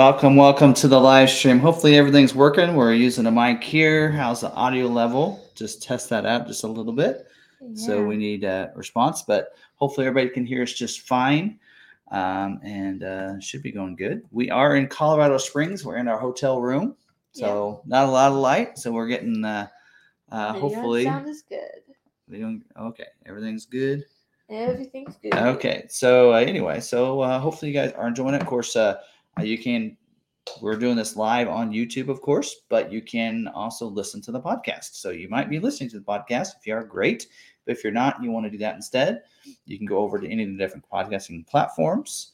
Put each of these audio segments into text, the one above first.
Welcome, welcome to the live stream. Hopefully everything's working. We're using a mic here. How's the audio level? Just test that out just a little bit. So we need a response, but hopefully everybody can hear us just fine. Um, and uh, should be going good. We are in Colorado Springs. We're in our hotel room, so not a lot of light. So we're getting uh, uh, Video hopefully sound is good. don't. Okay, everything's good. Everything's good. Okay, so uh, anyway, so uh, hopefully you guys are enjoying it. Of course, uh, Uh, you can. We're doing this live on YouTube, of course, but you can also listen to the podcast. So you might be listening to the podcast. If you are, great. But if you're not, you want to do that instead, you can go over to any of the different podcasting platforms.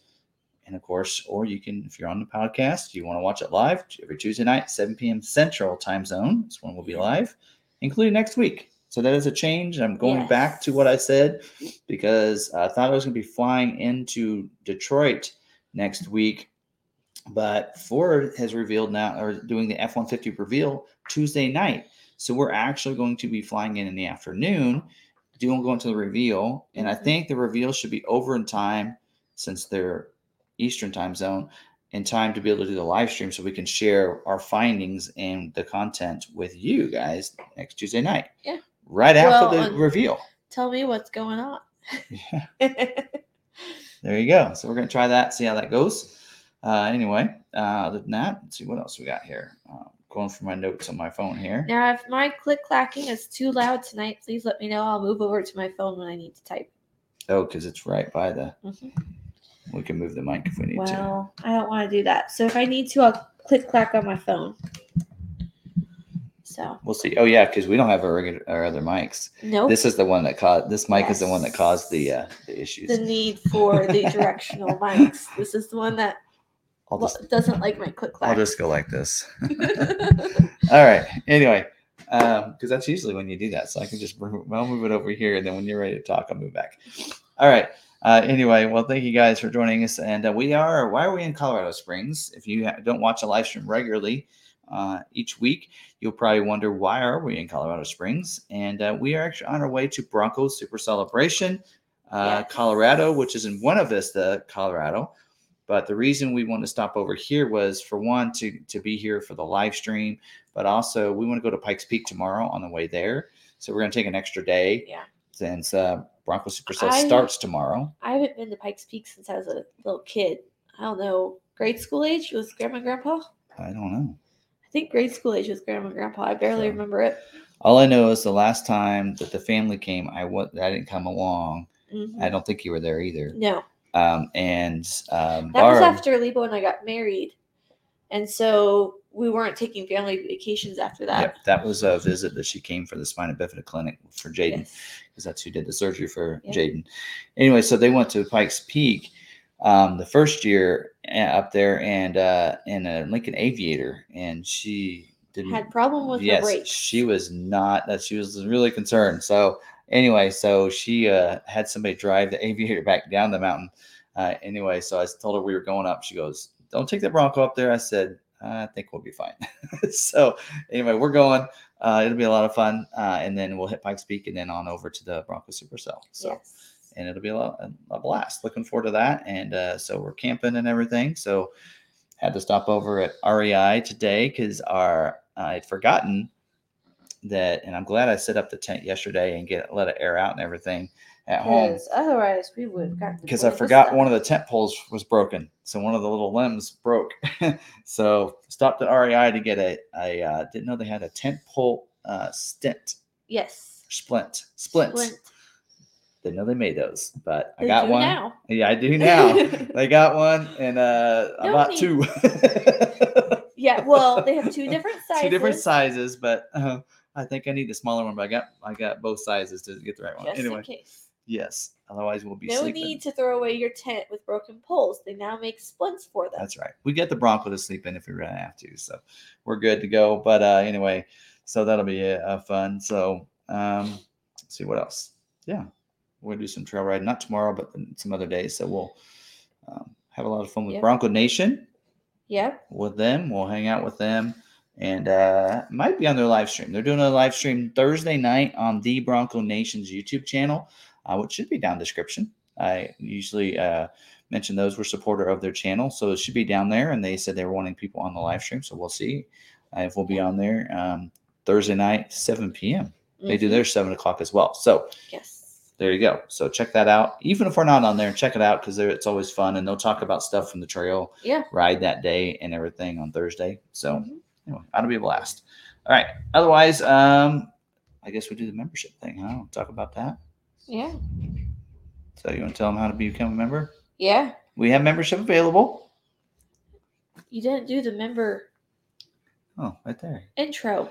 And of course, or you can, if you're on the podcast, you want to watch it live every Tuesday night, 7 p.m. Central time zone. This one will be live, including next week. So that is a change. I'm going back to what I said because I thought I was going to be flying into Detroit next week. But Ford has revealed now, or doing the F 150 reveal Tuesday night. So we're actually going to be flying in in the afternoon, doing going to the reveal. And I Mhm. think the reveal should be over in time since they're Eastern time zone in time to be able to do the live stream so we can share our findings and the content with you guys next Tuesday night. Yeah. Right after the and- reveal. Tell me what's going on. Yeah. There you go. So we're going to try that, see how that goes. Uh, anyway, uh, other than that, let's see what else we got here. Uh, going for my notes on my phone here. now, if my click clacking is too loud tonight, please let me know. I'll move over to my phone when I need to type. Oh, because it's right by the. Mhm. We can move the mic if we need to. Well, I don't want to do that. So if I need to, I'll click clack on my phone. So We'll see. Oh yeah, because we don't have our regular our other mics. nope. This is the one that caused. This mic is the one that caused the uh, the issues. the need for the directional mics. This is the one that I'll just doesn't like my click clack. I'll just go like this. All right. Anyway, because that's usually when you do that. So I can just move, I'll move it over here, and then when you're ready to talk, I'll move back. All right. Uh, anyway, well, thank you guys for joining us. And uh, we are. Why are we in Colorado Springs? If you ha- don't watch a live stream regularly uh, each week, you'll probably wonder why are we in Colorado Springs? And uh, we are actually on our way to Broncos Super Celebration, uh, Yes. Colorado, which is in Buena Vista, Colorado. But the reason we want to stop over here was for one to to be here for the live stream, but also we want to go to Pikes Peak tomorrow on the way there. So we're going to take an extra day Yeah. since uh, Bronco Supercell I- starts tomorrow. I haven't been to Pikes Peak since I was a little kid. I don't know, grade school age was grandma and grandpa. I don't know. I think grade school age was grandma and grandpa. I barely So- remember it. All I know is the last time that the family came, I I didn't come along. Mhm. I don't think you were there either. No, Um, and um, that was after Lebo and I got married, and so we weren't taking family vacations after that. Yep, that was a visit that she came for the spina bifida clinic for Jaden. Yes. because that's who did the surgery for Yeah. Jaden. Anyway, so they went to Pikes Peak um, the first year uh, up there and uh, in a Lincoln Aviator, and she didn't. Had problem with her yes, brakes. she was not. That she was really concerned. So anyway, so she uh, had somebody drive the Aviator back down the mountain. Uh, anyway, so I told her we were going up. She goes, "Don't take the Bronco up there." I said, "I think we'll be fine." so anyway, we're going. Uh, it'll be a lot of fun, uh, and then we'll hit Pikes Peak and then on over to the Bronco Supercell. So, yes. and it'll be a, lot, a blast. Looking forward to that. And uh, so we're camping and everything. So, had to stop over at REI today because our I had forgotten that, and I'm glad I set up the tent yesterday and get let it air out and everything at home otherwise we would have gotten because I forgot one of the tent poles was broken. So one of the little limbs broke. so stopped at REI to get a. I uh, didn't know they had a tent pole uh, stent yes splint splint. Splint. Didn't know they made those, but I got one. now. Yeah, I do now. they got one, and uh, I No bought need- two. Yeah, well, they have two different sizes. two different sizes, but uh, I think I need the smaller one. But I got I got both sizes to get the right one. Just anyway, in case. yes. Otherwise, we'll be No sleeping. need to throw away your tent with broken poles. They now make splints for them. That's right. We get the Bronco to sleep in if we really have to, so we're good to go. But uh, anyway, so that'll be uh, fun. So um, let's see what else. Yeah, we're gonna do some trail riding, not tomorrow, but some other days. So we'll um, have a lot of fun with Yep. Bronco Nation Yep. with them. We'll hang out with them. And uh, might be on their live stream. They're doing a live stream Thursday night on the Bronco Nation's YouTube channel, uh, which should be down description. I usually uh, mention those were supporter of their channel, so it should be down there. And they said they were wanting people on the live stream, so we'll see if we'll be on there um, Thursday night, 7 p.m. They do Mhm. their seven o'clock as well. So Yes. there you go. So check that out. Even if we're not on there, check it out because it's always fun, and they'll talk about stuff from the trail Yeah. ride that day and everything on Thursday. So Mhm. Anyway, that'll be a blast. All right. Otherwise, um, I guess we do the membership thing. Huh? Talk about that. Yeah. So you want to tell them how to become a member? Yeah. We have membership available. You didn't do the member Oh, right there. intro.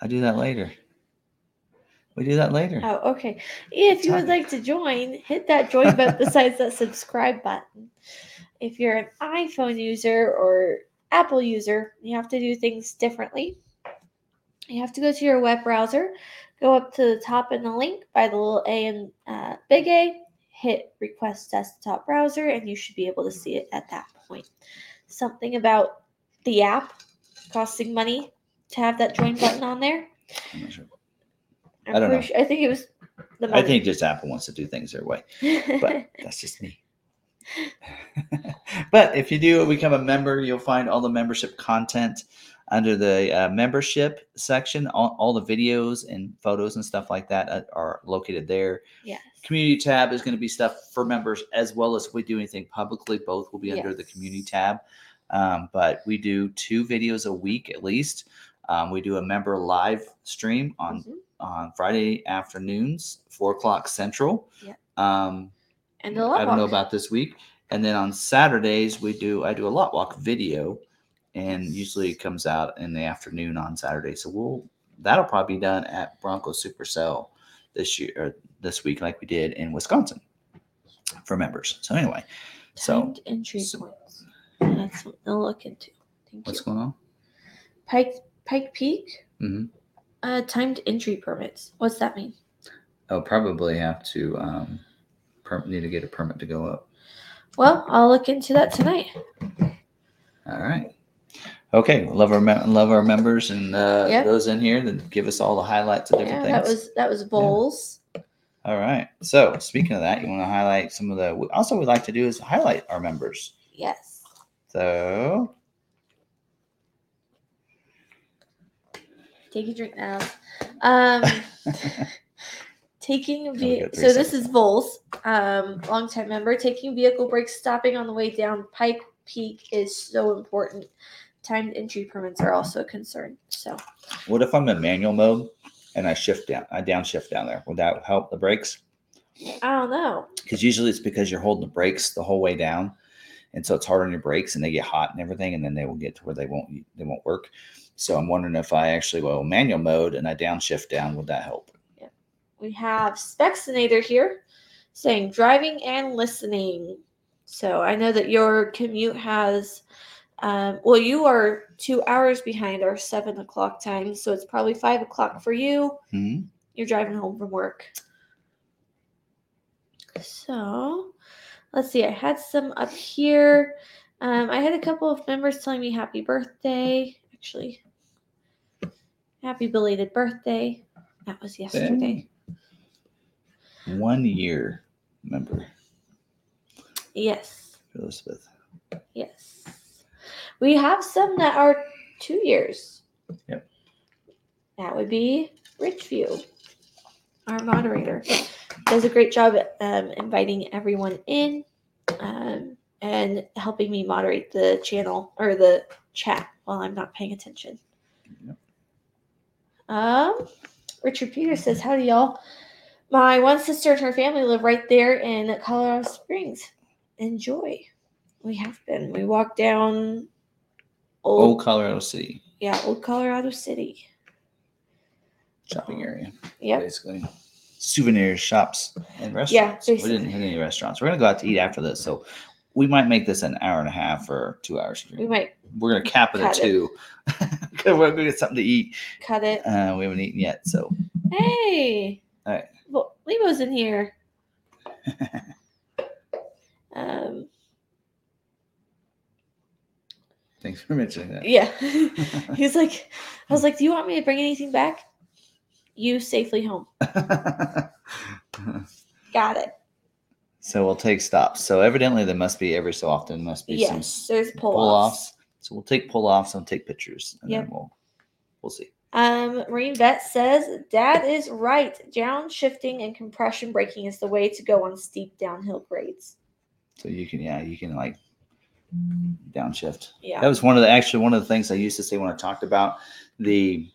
I do that later. We do that later. Oh, okay. If you would like to join, hit that join button besides that subscribe button. If you're an iPhone user or Apple user, you have to do things differently. You have to go to your web browser, go up to the top in the link by the little A and uh, big A, hit request desktop browser, and you should be able to see it at that point. Something about the app costing money to have that join button on there. I'm not sure. I'm I don't know. Sure, I think it was the I think just Apple wants to do things their way, but that's just me. but if you do become a member, you'll find all the membership content under the uh, membership section. All, all the videos and photos and stuff like that uh, are located there. yes. Community tab is going to be stuff for members as well as if we do anything publicly. Both will be under the community tab. Um, but we do two videos a week at least. Um, we do a member live stream on Mhm. on Friday afternoons, four o'clock central. Yep. Um, And the lot I don't know about this week. And then on Saturdays we do I do a lot walk video, and usually it comes out in the afternoon on Saturday. So we'll that'll probably be done at Bronco Supercell this year or this week, like we did in Wisconsin for members. So anyway, so Timed entry so- points. That's something to look into. Thank what's you. going on? Pike Pike Peak. Mhm. Uh, timed entry permits. What's that mean? I'll probably have to um, need to get a permit to go up. Well, I'll look into that tonight. All right. Okay, love our mem- love our members and uh, Yep. those in here that give us all the highlights of different Yeah, things. that was that was bowls. all right. So speaking of that, you want to highlight some of the. Also, we'd like to do is highlight our members. Yes. So Take a drink now. Um, taking ve- so this is Vols, um, longtime member. Taking vehicle breaks, stopping on the way down Pike Peak is so important. Timed entry permits are also a concern. So what if I'm in manual mode and I shift down? I downshift down there. Would that help the brakes? I don't know. Because usually it's because you're holding the brakes the whole way down, and so it's hard on your brakes, and they get hot and everything, and then they will get to where they won't they won't work. So I'm wondering if I actually go manual mode and I downshift down, would that help? We have Spexinator here saying driving and listening. So I know that your commute has, um, well, you are two hours behind our seven o'clock time. So it's probably five o'clock for you. hmm You're driving home from work. So let's see. I had some up here. Um, I had a couple of members telling me happy birthday. Actually, happy belated birthday. That was yesterday. One year, member Yes. Elizabeth. Yes. We have some that are two years. Yep. That would be Richview, our moderator. Does a great job at um, inviting everyone in um, and helping me moderate the channel or the chat while I'm not paying attention. Yep. Um, Richard Peter says, Howdy, y'all. My one sister and her family live right there in Colorado Springs. Enjoy. We have been. We walked down old, Old Colorado City yeah, old Colorado City. shopping area, Yeah. basically. Souvenirs, shops, and restaurants. Yeah, we didn't hit any restaurants. We're gonna go out to eat after this, so we might make this an hour and a half or two hours. We might We're gonna cap it at two because we're gonna get something to eat. cut it. Uh, we haven't eaten yet, so Hey. All right. Well, Lemo's in here. um, thanks for mentioning that. yeah. He's like, I was like, do you want me to bring anything back? You safely home. Got it. So we'll take stops. So evidently there must be every so often must be some Yes, there's pull pull offs. offs. So we'll take pull offs and take pictures, and Yep. then we'll we'll see. Um, Marine Vet says Dad is right. Down shifting and compression braking is the way to go on steep downhill grades. So you can yeah you can like downshift. Yeah. That was one of the actually one of the things I used to say when I talked about the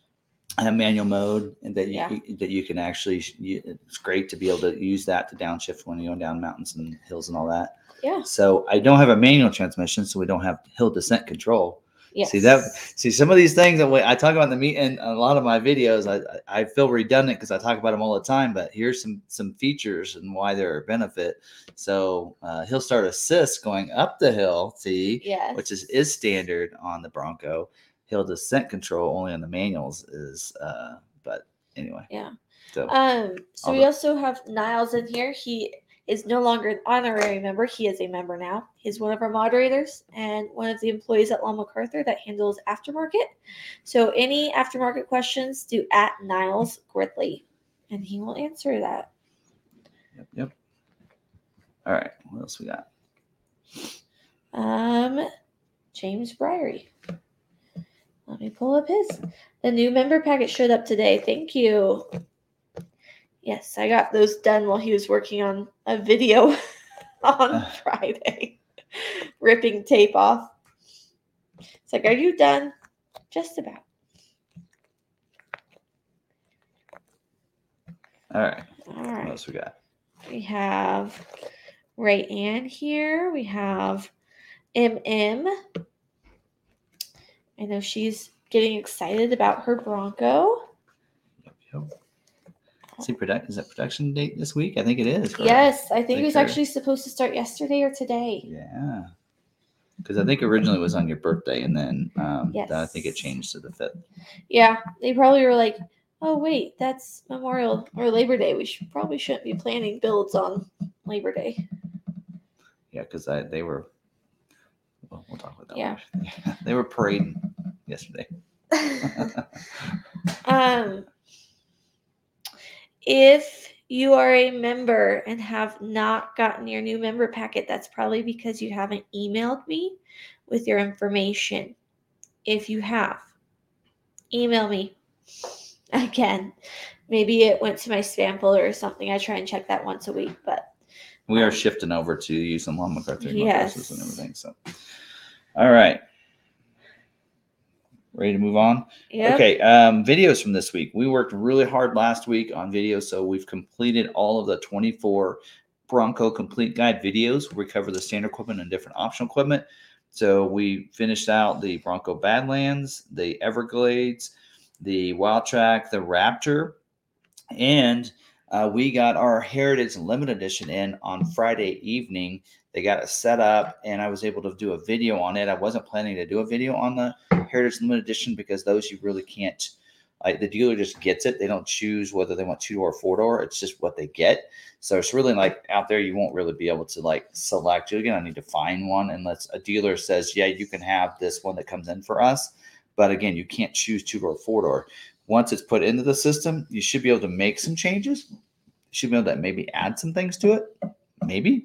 uh, manual mode and that you Yeah. that you can actually you, it's great to be able to use that to downshift when you're going down mountains and hills and all that. Yeah. So I don't have a manual transmission, so we don't have hill descent control. Yes. See that? See some of these things that we- I talk about in the meet in a lot of my videos. I I feel redundant because I talk about them all the time. But here's some some features and why they're a benefit. So uh, hill start assist going up the hill. See, Yes. which is is standard on the Bronco. Hill descent control only on the manuals is. Uh, but anyway. Yeah. So Um, so we also have Niles in here. He is no longer an honorary member. He is a member now. He's one of our moderators and one of the employees at Long McArthur that handles aftermarket. So any aftermarket questions, do at Niles Gridley, and he will answer that. yep, yep. All right. What else we got? Um, James Briery. Let me pull up his. The new member packet showed up today. Thank you. Yes, I got those done while he was working on a video on Friday, ripping tape off. It's like, are you done? Just about. All right. All What else we got? We have Ray Ann here. We have MM. I know she's getting excited about her Bronco. Yep, yep. See, product is that production date this week? I think it is. right? Yes, I think it was actually supposed to start yesterday or today. Yeah. Because I think originally it was on your birthday, and then um, then I think it changed to the fifth. Yeah, they probably were like, "Oh wait, that's Memorial or Labor Day. We should probably shouldn't be planning builds on Labor Day." Yeah, because they were. Well, we'll talk about that. Yeah. they were parading yesterday. um, if you are a member and have not gotten your new member packet, that's probably because you haven't emailed me with your information. If you have, email me again. Maybe it went to my spam folder or something. I try and check that once a week, but We are Um, shifting over to using Long McArthur Yes. and everything. So, all right, ready to move on. yeah. Okay, um, videos from this week. We worked really hard last week on videos, so we've completed all of the 24 Bronco Complete Guide videos. We cover the standard equipment and different optional equipment. So we finished out the Bronco Badlands, the Everglades, the Wildtrak, the Raptor, and uh, we got our Heritage Limited Edition in on Friday evening. They got it set up, and I was able to do a video on it. I wasn't planning to do a video on the Heritage Limited Edition because those you really can't. The dealer just gets it. They don't choose whether they want two door or four door. It's just what they get. So it's really like out there, you won't really be able to like select. You're gonna need to find one unless a dealer says, "Yeah, you can have this one that comes in for us." But again, you can't choose two door or four door. Once it's put into the system, you should be able to make some changes. You should be able to maybe add some things to it. Maybe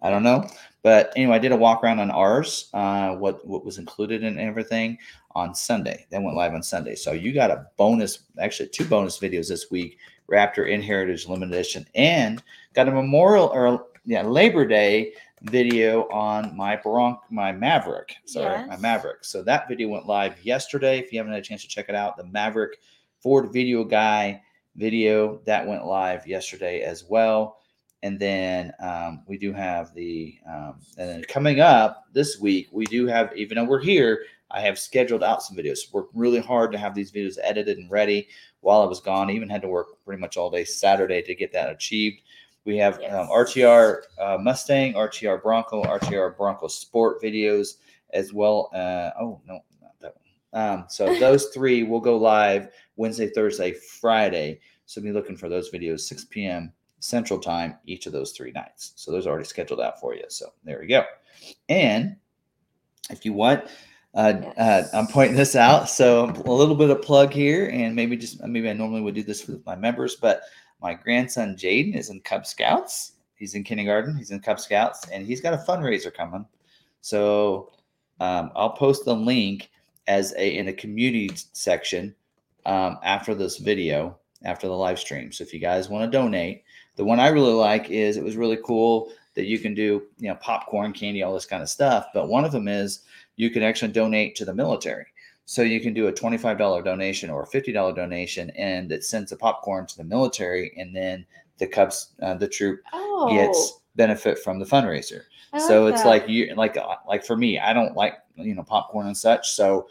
I don't know. But anyway, I did a walk around on ours, uh, what what was included in everything on Sunday. That went live on Sunday. So you got a bonus, actually two bonus videos this week: Raptor in Heritage Limited Edition, and got a Memorial or yeah Labor Day video on my Bronc, my Maverick. Sorry, my Maverick. So that video went live yesterday. If you haven't had a chance to check it out, the Maverick Ford Video Guy video that went live yesterday as well. And then um, we do have the, um, and then coming up this week, we do have, even though we're here, I have scheduled out some videos. Worked really hard to have these videos edited and ready while I was gone. I even had to work pretty much all day Saturday to get that achieved. We have Yes. um, RTR uh, Mustang, RTR Bronco, RTR Bronco Sport videos as well. Uh, oh, no, not that one. Um, so those three will go live Wednesday, Thursday, Friday. So be looking for those videos, 6 p.m. Central Time, each of those three nights. So those are already scheduled out for you. So there we go. And if you want, uh, Yes. uh, I'm pointing this out. So a little bit of plug here, and maybe just maybe I normally would do this with my members, but my grandson Jaden is in Cub Scouts, he's in kindergarten. He's in Cub Scouts, and he's got a fundraiser coming. So um, I'll post the link as a in a community section um, after this video, after the live stream. So if you guys want to donate, the one I really like is it was really cool that you can do you know popcorn, candy, all this kind of stuff. But one of them is you can actually donate to the military. So you can do a $25 donation or a $50 donation, and it sends the popcorn to the military, and then the Cubs, uh, the troop Oh, gets benefit from the fundraiser. So it's that. like you like uh, like for me, I don't like you know popcorn and such. So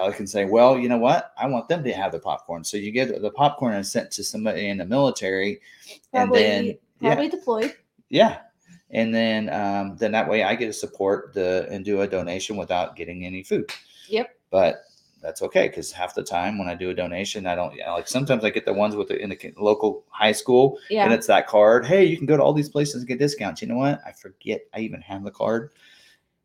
I can say, well, you know what? I want them to have the popcorn. So you get the popcorn and sent to somebody in the military, probably, and then probably yeah, deployed. yeah, and then um, then that way I get to support the and do a donation without getting any food. Yep. But that's okay because half the time when I do a donation, I don't like. Sometimes I get the ones with the in the local high school, Yeah. and it's that card. Hey, you can go to all these places and get discounts. You know what? I forget I even have the card,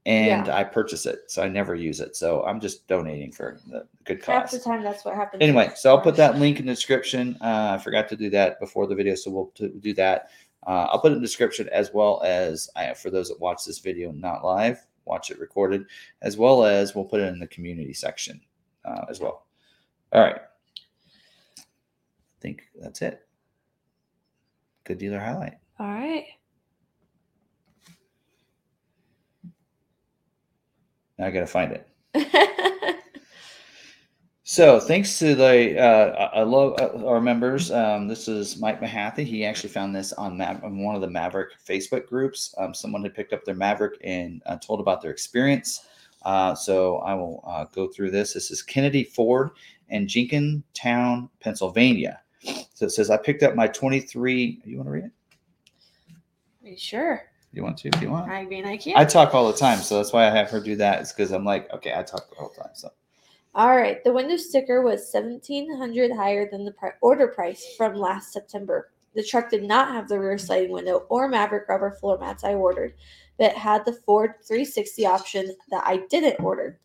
and I purchase it, so I never use it. So I'm just donating for the good Half the time, that's what happens. Anyway, so I'll put that link in the description. Uh, I forgot to do that before the video, so we'll t- do that. Uh, I'll put it in the description as well as I, for those that watch this video not live, watch it recorded, as well as we'll put it in the community section uh, as well. All right. I think that's it. Good dealer highlight. All right. Now I got to find it. So thanks to the uh, I love uh, our members. Um, this is Mike Mahaffey. He actually found this on, Ma- on one of the Maverick Facebook groups. Um, someone had picked up their Maverick and uh, told about their experience. Uh, so I will uh, go through this. This is Kennedy Ford in Jenkintown, Pennsylvania. So it says I picked up my 23. You want to read it? Are you sure? You want to? If you want. I mean, I can't. I talk all the time, so that's why I have her do that. It's because I'm like, okay, I talk the whole time. So All right. The window sticker was seventeen hundred higher than the pri- order price from last September. The truck did not have the rear sliding window or Maverick rubber floor mats I ordered, but had the Ford 360 option that I didn't order.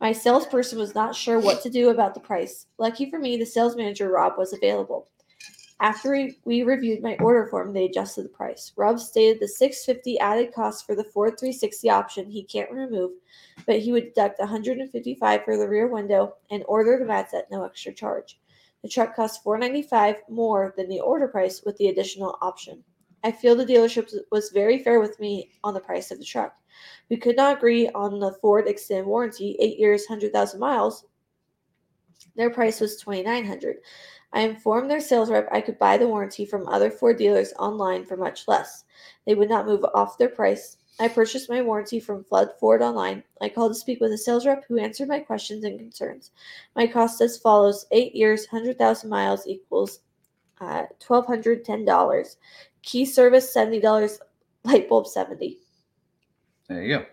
My salesperson was not sure what to do about the price. Lucky for me, the sales manager Rob was available. After we, we reviewed my order form, they adjusted the price. Rob stated the 650 added cost for the Ford 360 option he can't remove but he would deduct 155 for the rear window and order the mats at no extra charge. The truck cost 495 more than the order price with the additional option. I feel the dealership was very fair with me on the price of the truck. We could not agree on the Ford extended warranty, 8 years, 100,000 miles. Their price was 2900. I informed their sales rep I could buy the warranty from other Ford dealers online for much less. They would not move off their price. I purchased my warranty from Flood Ford online. I called to speak with a sales rep who answered my questions and concerns. My cost as follows: eight years, hundred thousand miles equals uh, twelve hundred ten dollars. Key service seventy dollars. Light bulb seventy. There you go.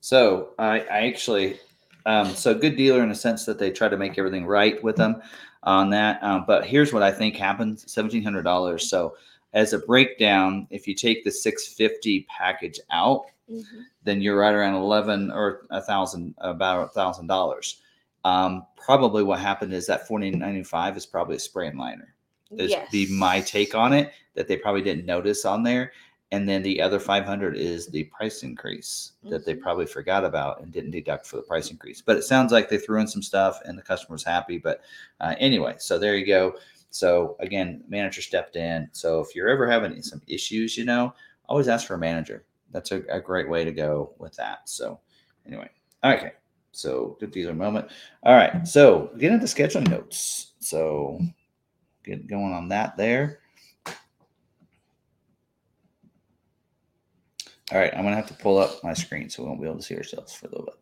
So I, I actually, um, so good dealer in the sense that they try to make everything right with them on that. Um, but here's what I think happened: seventeen hundred dollars. So as a breakdown, if you take the six fifty package out, Mm-hmm. then you're right around eleven or a thousand, about a thousand dollars. Um, probably what happened is that fourteen ninety five is probably a spray-in liner. Is Yes. be my take on it that they probably didn't notice on there. And then the other 500 is the price increase that they Mhm. probably forgot about and didn't deduct for the price increase. But it sounds like they threw in some stuff and the customer's happy. But uh, anyway, so there you go. So again, manager stepped in. So if you're ever having some issues, you know, always ask for a manager. That's a, a great way to go with that. So anyway, okay. So good dealer moment. All right. So get into scheduling notes. So get going on that there. All right, I'm gonna have to pull up my screen so we won't be able to see ourselves for a little bit.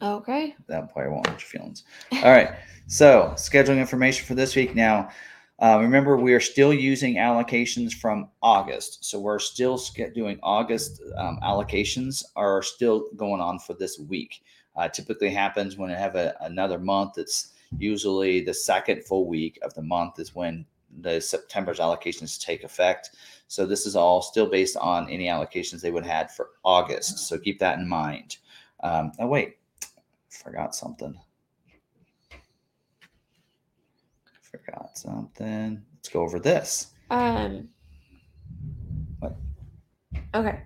Okay. That probably won't hurt your feelings. All right, so scheduling information for this week. Now, uh, remember we are still using allocations from August, so we're still doing August um, allocations are still going on for this week. Uh, typically happens when I have a, another month. It's usually the second full week of the month is when the September's allocations take effect. So this is all still based on any allocations they would have had for August. So keep that in mind. Um, oh wait, forgot something. Forgot something. Let's go over this. Um. What? Okay.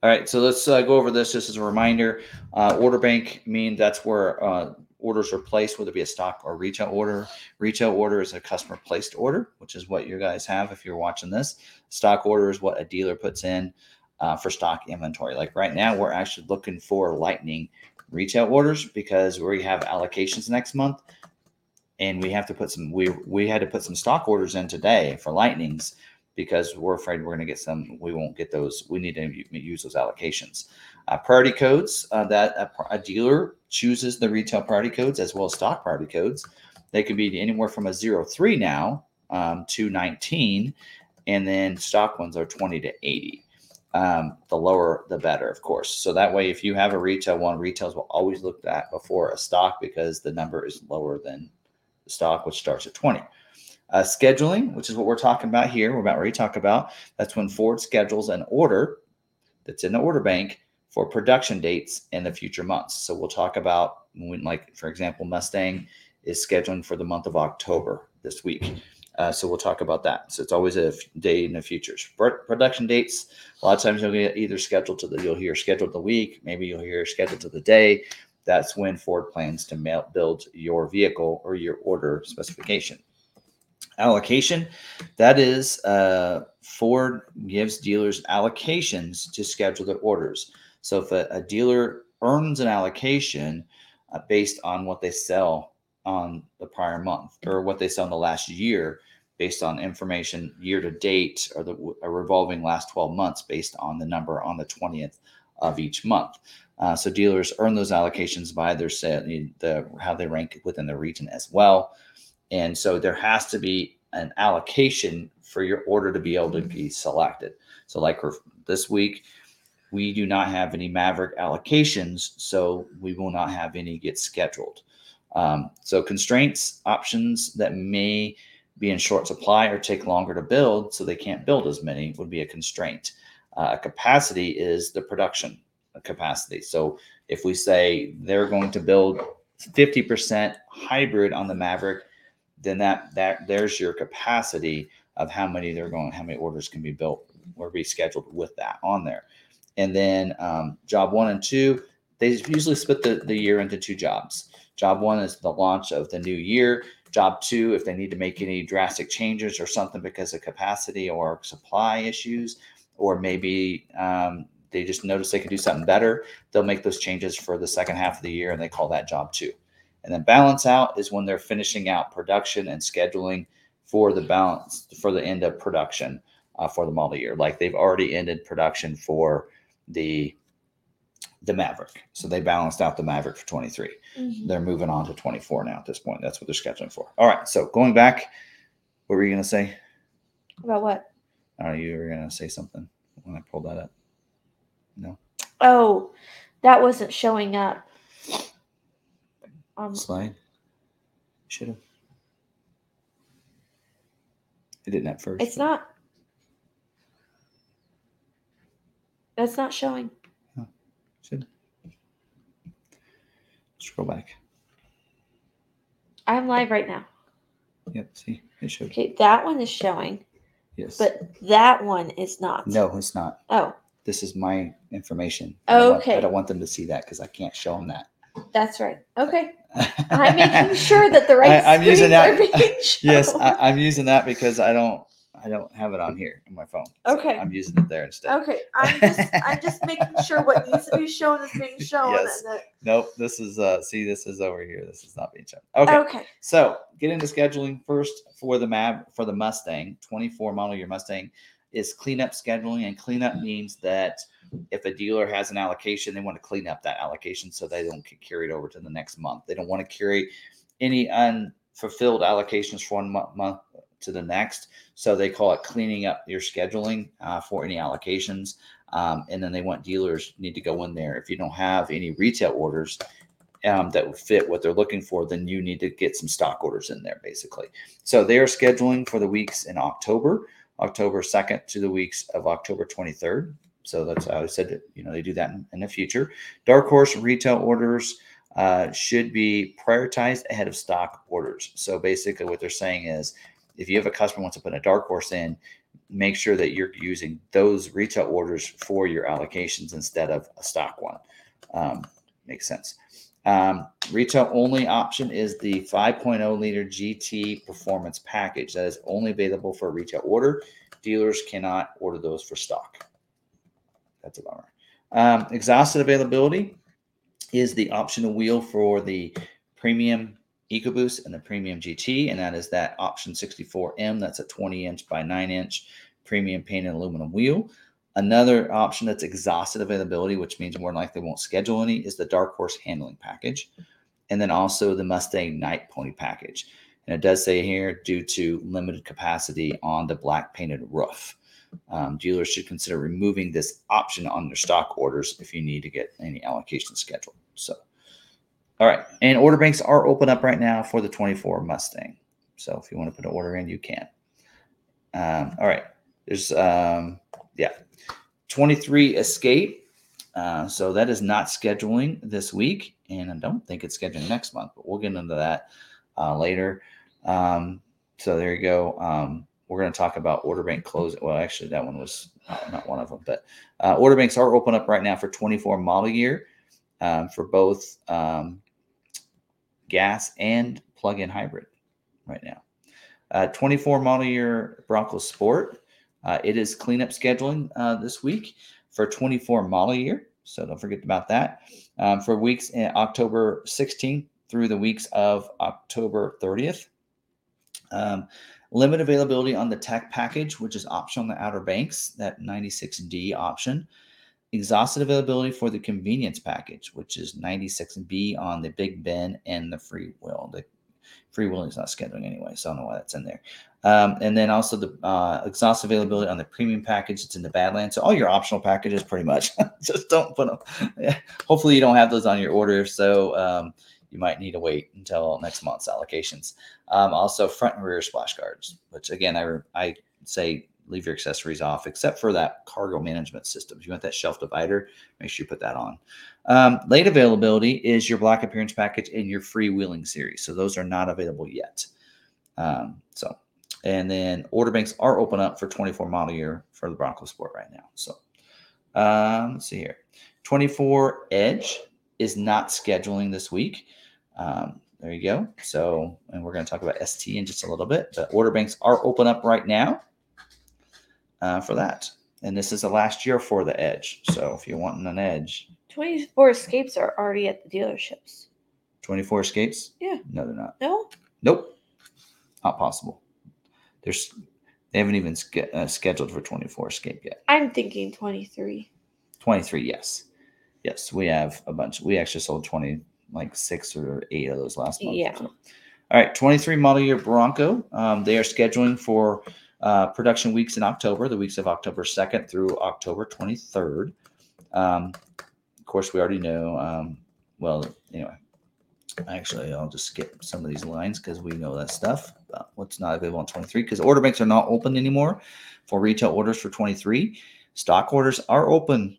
All right, so let's uh, go over this just as a reminder. Uh, order bank means that's where uh, orders are placed, whether it be a stock or retail order. Retail order is a customer placed order, which is what you guys have if you're watching this. Stock order is what a dealer puts in uh, for stock inventory. Like right now, we're actually looking for lightning retail orders because we have allocations next month, and we have to put some. We we had to put some stock orders in today for lightnings because we're afraid we're going to get some. We won't get those. We need to use those allocations. Uh, priority codes uh, that a, a, dealer chooses the retail priority codes as well as stock priority codes. They can be anywhere from a zero three now um, to 19, and then stock ones are 20 to 80. Um, the lower, the better, of course. So that way, if you have a retail one, retails will always look at before a stock because the number is lower than the stock, which starts at 20. Uh, scheduling, which is what we're talking about here, we're about ready to talk about. That's when Ford schedules an order that's in the order bank for production dates in the future months. So we'll talk about when, like, for example, Mustang is scheduling for the month of October this week. Uh, so we'll talk about that. So it's always a day in the futures. Production dates. A lot of times you'll get either scheduled to the you'll hear scheduled the week. Maybe you'll hear scheduled to the day. That's when Ford plans to mail, build your vehicle or your order specification allocation. That is, uh, Ford gives dealers allocations to schedule their orders. So if a, a dealer earns an allocation uh, based on what they sell on the prior month or what they sell in the last year, based on information year to date or the a revolving last 12 months based on the number on the 20th of each month. Uh, so dealers earn those allocations by their sale, the how they rank within the region as well. And so there has to be an allocation for your order to be able to be selected. So, like this week, we do not have any Maverick allocations, so we will not have any get scheduled. Um, so, constraints, options that may be in short supply or take longer to build, so they can't build as many, would be a constraint. Uh, capacity is the production capacity. So, if we say they're going to build 50% hybrid on the Maverick then that that there's your capacity of how many they're going, how many orders can be built or be scheduled with that on there. And then um, job one and two, they usually split the, the year into two jobs. Job one is the launch of the new year. Job two, if they need to make any drastic changes or something because of capacity or supply issues, or maybe um, they just notice they can do something better, they'll make those changes for the second half of the year and they call that job two. And then balance out is when they're finishing out production and scheduling for the balance for the end of production uh, for the model year. Like they've already ended production for the the Maverick. So they balanced out the Maverick for 23. Mm-hmm. They're moving on to 24 now at this point. That's what they're scheduling for. All right. So going back, what were you going to say? About what? Oh, you were going to say something when I pulled that up. No. Oh, that wasn't showing up. Um, Slide. Should have. It didn't at first. It's not. That's not showing. Oh, should. Scroll back. I'm live right now. Yep. See, it should. Okay, that one is showing. Yes. But that one is not. No, it's not. Oh. This is my information. okay. I don't, want, I don't want them to see that because I can't show them that. That's right. Okay. I'm making sure that the right I, am using that. yes, I, am using that because I don't I don't have it on here on my phone. So okay. I'm using it there instead. Okay. I'm just I'm just making sure what needs to be shown is being shown. yes. That... Nope. This is uh see this is over here. This is not being shown. Okay. Okay. So get into scheduling first for the map for the Mustang 24 model year Mustang is cleanup scheduling and cleanup means that if a dealer has an allocation, they want to clean up that allocation so they don't get carried over to the next month. They don't want to carry any unfulfilled allocations from one month to the next. So they call it cleaning up your scheduling uh, for any allocations. Um, and then they want dealers need to go in there. If you don't have any retail orders um, that would fit what they're looking for, then you need to get some stock orders in there, basically. So they are scheduling for the weeks in October, October 2nd to the weeks of October 23rd. So that's how I said that, you know, they do that in, in the future. Dark horse retail orders uh, should be prioritized ahead of stock orders. So basically, what they're saying is if you have a customer wants to put a dark horse in, make sure that you're using those retail orders for your allocations instead of a stock one. Um, makes sense. Um, retail only option is the 5.0 liter GT performance package that is only available for a retail order. Dealers cannot order those for stock. That's a bummer. Um, exhausted availability is the optional wheel for the premium EcoBoost and the premium GT, and that is that option 64M. That's a 20 inch by 9 inch premium painted aluminum wheel. Another option that's exhausted availability, which means more than likely won't schedule any, is the Dark Horse handling package. And then also the Mustang Nite Pony package. And it does say here, due to limited capacity on the black painted roof. Um, dealers should consider removing this option on their stock orders if you need to get any allocation scheduled. So, all right. And order banks are open up right now for the 24 Mustang. So if you want to put an order in, you can. Um, all right. There's, um, yeah, 23 Escape. Uh, so that is not scheduling this week, and I don't think it's scheduling next month, but we'll get into that uh, later. Um, so there you go. Um, we're going to talk about order bank close. Well, actually, that one was not, not one of them, but uh, order banks are open up right now for 24 model year um, for both um, gas and plug-in hybrid right now. Uh, 24 model year Bronco Sport. Uh, it is cleanup scheduling uh, this week for 24 model year. So don't forget about that. Um, for weeks in October 16th through the weeks of October 30th. Um, limit availability on the tech package, which is optional on the Outer Banks, that 96D option. Exhausted availability for the convenience package, which is 96B on the Big Bend and the Free Will. The Free Will is not scheduling anyway, so I don't know why that's in there. Um, and then also the uh, exhaust availability on the premium package. It's in the Badlands. So all your optional packages, pretty much, just don't put them. Hopefully, you don't have those on your order. So um, you might need to wait until next month's allocations. Um, also, front and rear splash guards, which again, I I say leave your accessories off except for that cargo management system. If you want that shelf divider, make sure you put that on. Um, late availability is your black appearance package and your freewheeling series. So those are not available yet. Um, so and then order banks are open up for 24 model year for the Bronco Sport right now. So um, let's see here. 24 Edge is not scheduling this week. Um, there you go. So, and we're going to talk about ST in just a little bit, but order banks are open up right now uh, for that. And this is the last year for the Edge. So if you're wanting an Edge, 24 escapes are already at the dealerships. 24 escapes? Yeah. No, they're not. No? Nope. Not possible. There's they haven't even ske- uh, scheduled for 24 escape yet. I'm thinking 23. 23, yes. Yes, we have a bunch. We actually sold 20, like six or eight of those last month. Yeah. So- All right, 23 model year Bronco. Um, they are scheduling for uh, production weeks in October, the weeks of October 2nd through October 23rd. Um, of course, we already know. Um, well, anyway, actually, I'll just skip some of these lines because we know that stuff. what's not available on 23 because order banks are not open anymore for retail orders for 23. Stock orders are open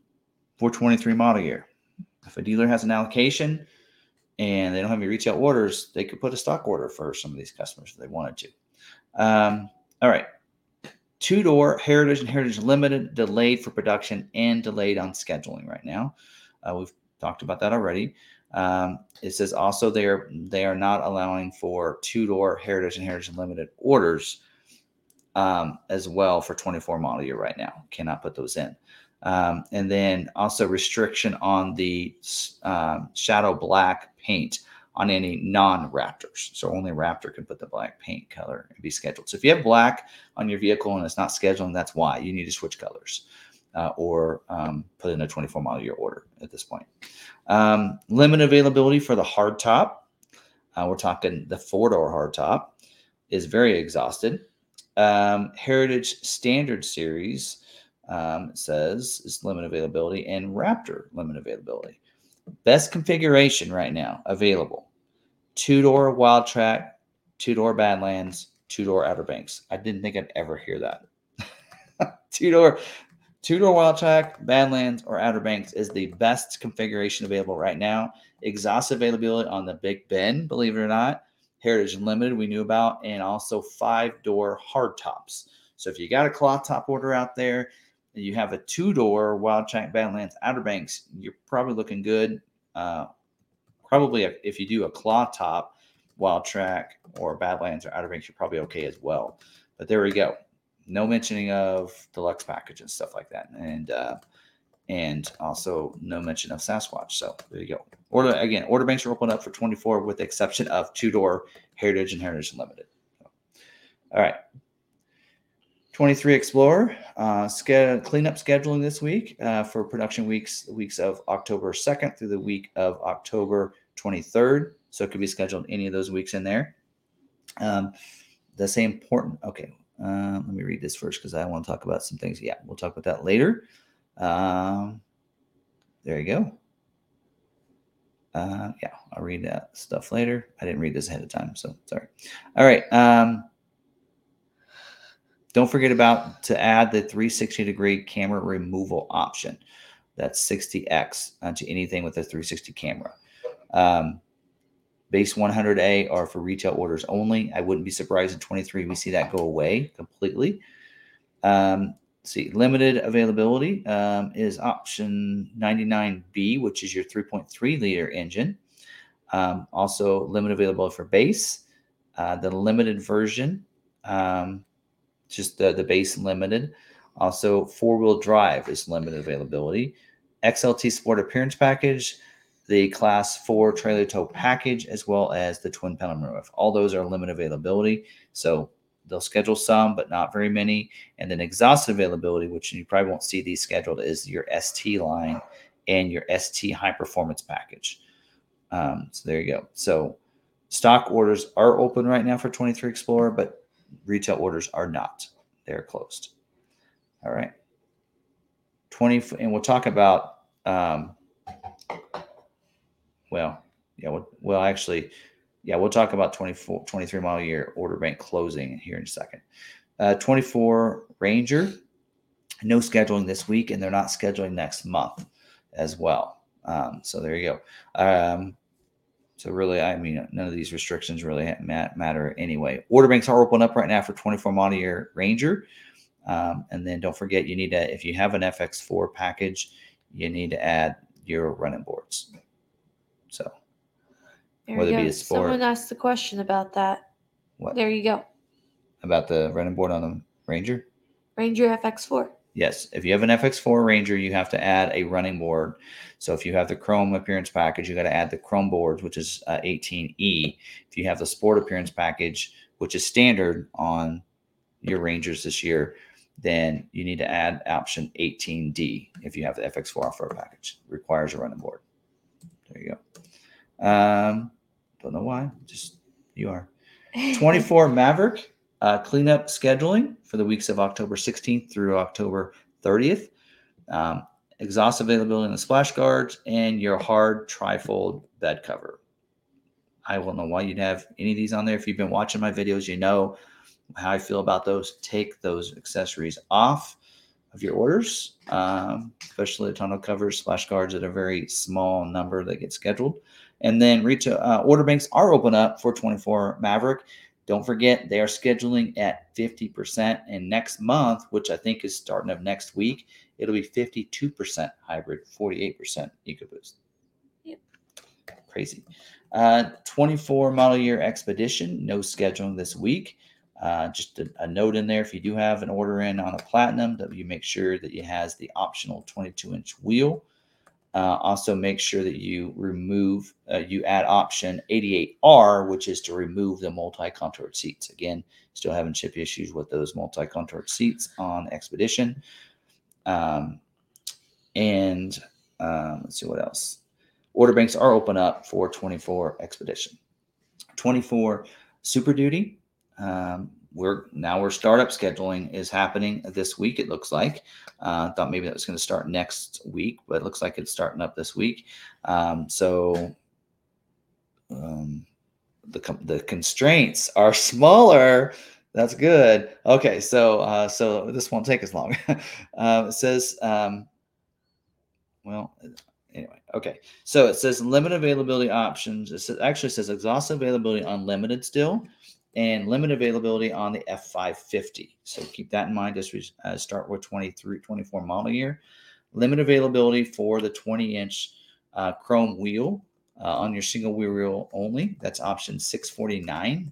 for 23 model year. If a dealer has an allocation and they don't have any retail orders, they could put a stock order for some of these customers if they wanted to. Um, all right. Two door Heritage and Heritage Limited delayed for production and delayed on scheduling right now. Uh, we've talked about that already. Um, it says also they are they are not allowing for two door Heritage and Heritage Limited orders um, as well for 24 model year right now. Cannot put those in. Um, and then also restriction on the um, shadow black paint on any non-Raptors. So only Raptor can put the black paint color and be scheduled. So if you have black on your vehicle and it's not scheduled, that's why you need to switch colors uh, or um, put in a 24 model year order at this point. Um, limit availability for the hardtop. Uh, we're talking the four door hardtop is very exhausted. Um, Heritage Standard Series um, says is limit availability and Raptor limit availability. Best configuration right now available two door Wildtrak, two door Badlands, two door Outer Banks. I didn't think I'd ever hear that. two door, two door Wildtrak, Badlands, or Outer Banks is the best configuration available right now. Exhaust availability on the Big Bend, believe it or not. Heritage Limited, we knew about, and also five door hard tops. So if you got a cloth top order out there, and you have a two door Wildtrak Badlands Outer Banks, you're probably looking good. Uh, probably a, if you do a claw top Wildtrak or Badlands or Outer Banks, you're probably okay as well. But there we go. No mentioning of deluxe package and stuff like that, and uh, and also no mention of Sasquatch. So there you go. Order again. Order banks are open up for 24, with the exception of two door Heritage and Heritage Unlimited. All right. 23 Explorer uh, ske- cleanup scheduling this week uh, for production weeks weeks of October 2nd through the week of October 23rd. So it could be scheduled any of those weeks in there. Um, the same important. Okay, uh, let me read this first because I want to talk about some things. Yeah, we'll talk about that later. Um, there you go. Uh, yeah, I'll read that stuff later. I didn't read this ahead of time, so sorry. All right. Um, don't forget about to add the 360 degree camera removal option. That's 60x onto anything with a 360 camera. Um, base 100A are for retail orders only. I wouldn't be surprised in 23 we see that go away completely. Um, see, limited availability um, is option 99B, which is your 3.3 liter engine. Um, also, limited availability for base. Uh, the limited version um, just the, the base limited. Also, four wheel drive is limited availability. XLT Sport Appearance Package, the Class 4 trailer tow package, as well as the twin panel roof. All those are limited availability. So they'll schedule some, but not very many. And then exhaust availability, which you probably won't see these scheduled, is your ST line and your ST high performance package. Um, so there you go. So stock orders are open right now for 23 Explorer, but retail orders are not. They're closed. All right. 20, and we'll talk about, um, well, yeah, well, well, actually, yeah, we'll talk about 24, 23 model year order bank closing here in a second. Uh, 24 Ranger, no scheduling this week, and they're not scheduling next month as well. Um, so there you go. Um, so really, I mean, none of these restrictions really matter anyway. Order banks are open up right now for 24 model year Ranger. Um, and then don't forget, you need to, if you have an FX4 package, you need to add your running boards. So there whether it be a sport. Someone asked the question about that. What? There you go. About the running board on the Ranger? Ranger FX4. Yes, if you have an FX4 Ranger, you have to add a running board. So if you have the Chrome appearance package, you got to add the Chrome boards, which is uh, 18E. If you have the Sport appearance package, which is standard on your Rangers this year, then you need to add option 18D if you have the FX4 off-road package. It requires a running board. There you go. Um, don't know why, just you are. 24 Maverick uh, cleanup scheduling for the weeks of October 16th through October 30th. Um, exhaust availability in the splash guards and your hard trifold bed cover. I don't know why you'd have any of these on there. If you've been watching my videos, you know how I feel about those. Take those accessories off of your orders, um, especially the tonneau covers, splash guards at a very small number that get scheduled. And then retail uh, order banks are open up for 24 Maverick. Don't forget, they are scheduling at 50%. And next month, which I think is starting of next week, it'll be 52% hybrid, 48% EcoBoost. Yep. Crazy. Uh, 24 model year Expedition, no scheduling this week. Uh, just a, a, note in there if you do have an order in on a platinum that you make sure that it has the optional 22 inch wheel uh, also, make sure that you remove, uh, you add option 88R, which is to remove the multi-contoured seats. Again, still having chip issues with those multi-contoured seats on Expedition. Um, and um, let's see what else. Order banks are open up for 24 Expedition. 24 Super Duty. Um, we're now we're startup scheduling is happening this week. It looks like. Uh, thought maybe that was going to start next week, but it looks like it's starting up this week. Um, so um, the the constraints are smaller. That's good. Okay, so uh, so this won't take as long. uh, it says, um, well, anyway, okay. So it says limited availability options. It says, actually says exhaust availability unlimited still and limited availability on the F550. So keep that in mind as we uh, start with 23, 24 model year. Limited availability for the 20 inch uh, chrome wheel uh, on your single wheel only. That's option 649.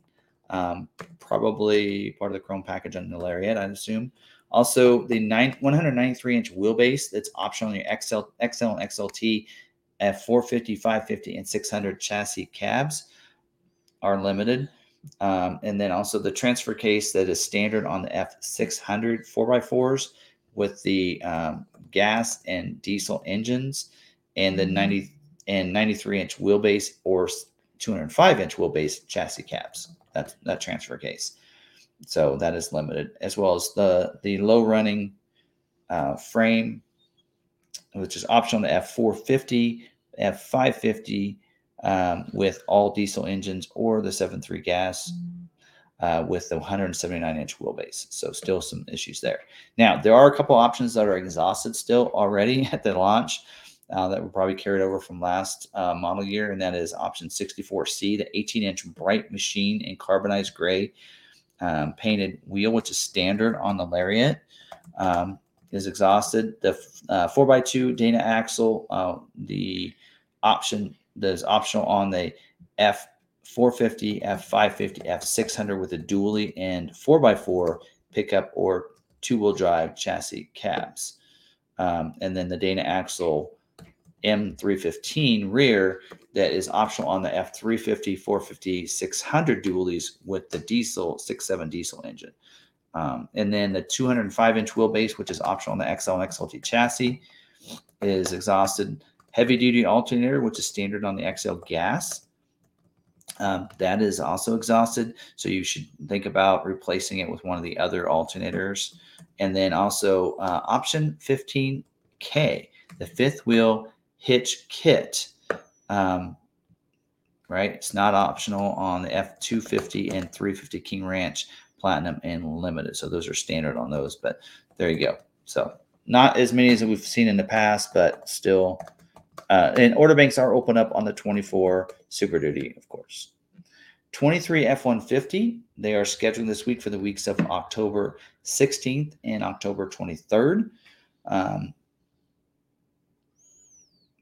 Um, probably part of the chrome package on the Lariat, I'd assume. Also, the nine, 193 inch wheelbase that's optional on your XL, XL and XLT at 450, 550, and 600 chassis cabs are limited. Um, and then also the transfer case that is standard on the F600 4x4s with the um, gas and diesel engines and the 90 and 93 inch wheelbase or 205 inch wheelbase chassis caps. That's that transfer case. So that is limited, as well as the the low running uh, frame, which is optional on the F450, F550 um, with all diesel engines or the 7.3 gas uh, with the 179 inch wheelbase. So still some issues there. Now there are a couple options that are exhausted still already at the launch. Uh, that were probably carried over from last uh, model year, and that is option 64C, the 18 inch bright machine in carbonized gray um, painted wheel, which is standard on the Lariat, um, is exhausted. The uh, 4x2 Dana axle, uh, the option that is optional on the F450, F550, F600 with a dually and 4x4 pickup or two wheel drive chassis cabs. Um, and then the Dana axle M315 rear that is optional on the F350, 450, 600 dualies with the diesel 6.7 diesel engine. Um, and then the 205 inch wheelbase, which is optional on the XL and XLT chassis, is exhausted. Heavy duty alternator, which is standard on the XL gas, um, that is also exhausted. So you should think about replacing it with one of the other alternators. And then also uh, option 15K, the fifth wheel hitch kit. Um, right? It's not optional on the F250 and 350 King Ranch Platinum and Limited. So those are standard on those, but there you go. So not as many as we've seen in the past, but still. Uh, and order banks are open up on the 24 Super Duty, of course. 23 F-150, they are scheduling this week for the weeks of October 16th and October 23rd. Um,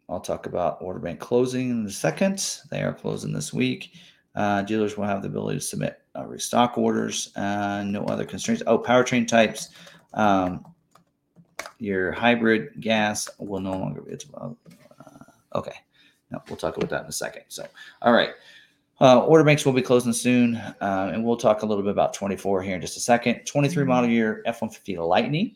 I'll talk about order bank closing in a second. They are closing this week. Uh, dealers will have the ability to submit uh, restock orders. Uh, no other constraints. Oh, powertrain types. Um, your hybrid gas will no longer be. Okay. No, we'll talk about that in a second. So, all right. Uh, order banks will be closing soon, uh, and we'll talk a little bit about 24 here in just a second. 23 model year F 150 Lightning.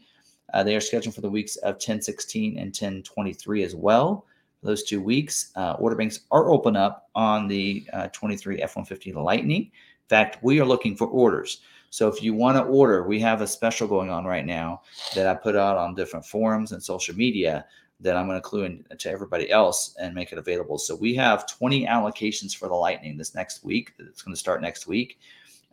Uh, they are scheduled for the weeks of 1016 and 1023 as well those two weeks. Uh, order banks are open up on the uh, 23 F 150 Lightning. In fact, we are looking for orders. So if you want to order, we have a special going on right now that I put out on different forums and social media that I'm going to clue in to everybody else and make it available. So we have 20 allocations for the Lightning this next week. It's going to start next week.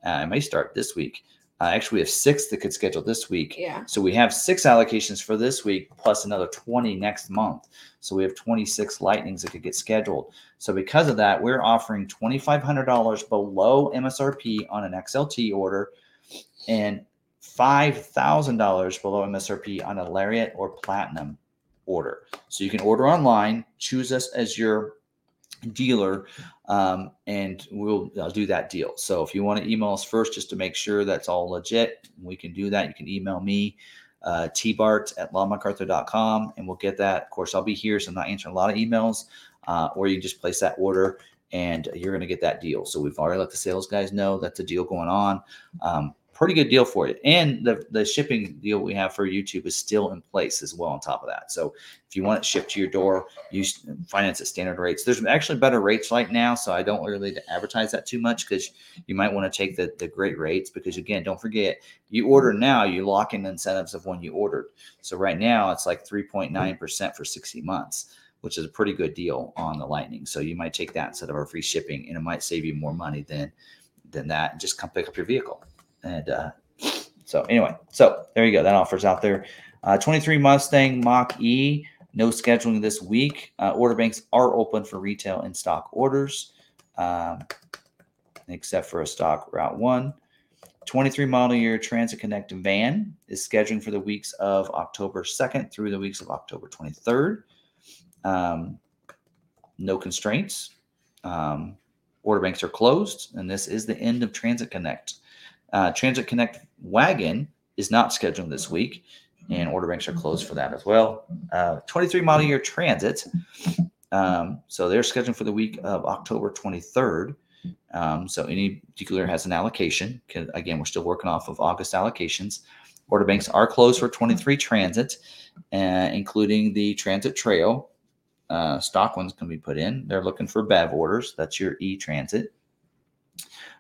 Uh, it may start this week. Uh, actually, we have six that could schedule this week. Yeah. So we have six allocations for this week plus another 20 next month. So we have 26 lightnings that could get scheduled. So because of that, we're offering $2,500 below MSRP on an XLT order and $5,000 below MSRP on a Lariat or Platinum order. So you can order online, choose us as your dealer um, and we'll I'll do that deal. So if you want to email us first just to make sure that's all legit, we can do that. You can email me, uh, tbart at longmcarthur.com, and we'll get that. Of course, I'll be here, so I'm not answering a lot of emails, uh, or you just place that order and you're going to get that deal. So we've already let the sales guys know that's a deal going on. Um, pretty good deal for you. And the, the shipping deal we have for YouTube is still in place as well on top of that. So if you want it shipped to your door, use finance at standard rates. There's actually better rates right now. So I don't really need to advertise that too much because you might want to take the, the great rates because again, don't forget you order now, you lock in incentives of when you ordered. So right now it's like 3.9% for 60 months which is a pretty good deal on the lightning so you might take that instead of our free shipping and it might save you more money than than that And just come pick up your vehicle and uh, so anyway, so there you go. That offer's out there. Uh, 23 Mustang Mach E. No scheduling this week. Uh, order banks are open for retail and stock orders. Um, except for a stock Route 1. 23 model year Transit Connect van is scheduled for the weeks of October 2nd through the weeks of October 23rd. Um, no constraints. Um, order banks are closed, and this is the end of Transit Connect. Uh, Transit Connect wagon is not scheduled this week, and order banks are closed for that as well. Uh, 23 model year Transit. Um, so they're scheduled for the week of October 23rd. Um, so any particular has an allocation. Again, we're still working off of August allocations. Order banks are closed for 23 transit, uh, including the transit trail. Uh, stock ones can be put in. They're looking for BEV orders. That's your e transit.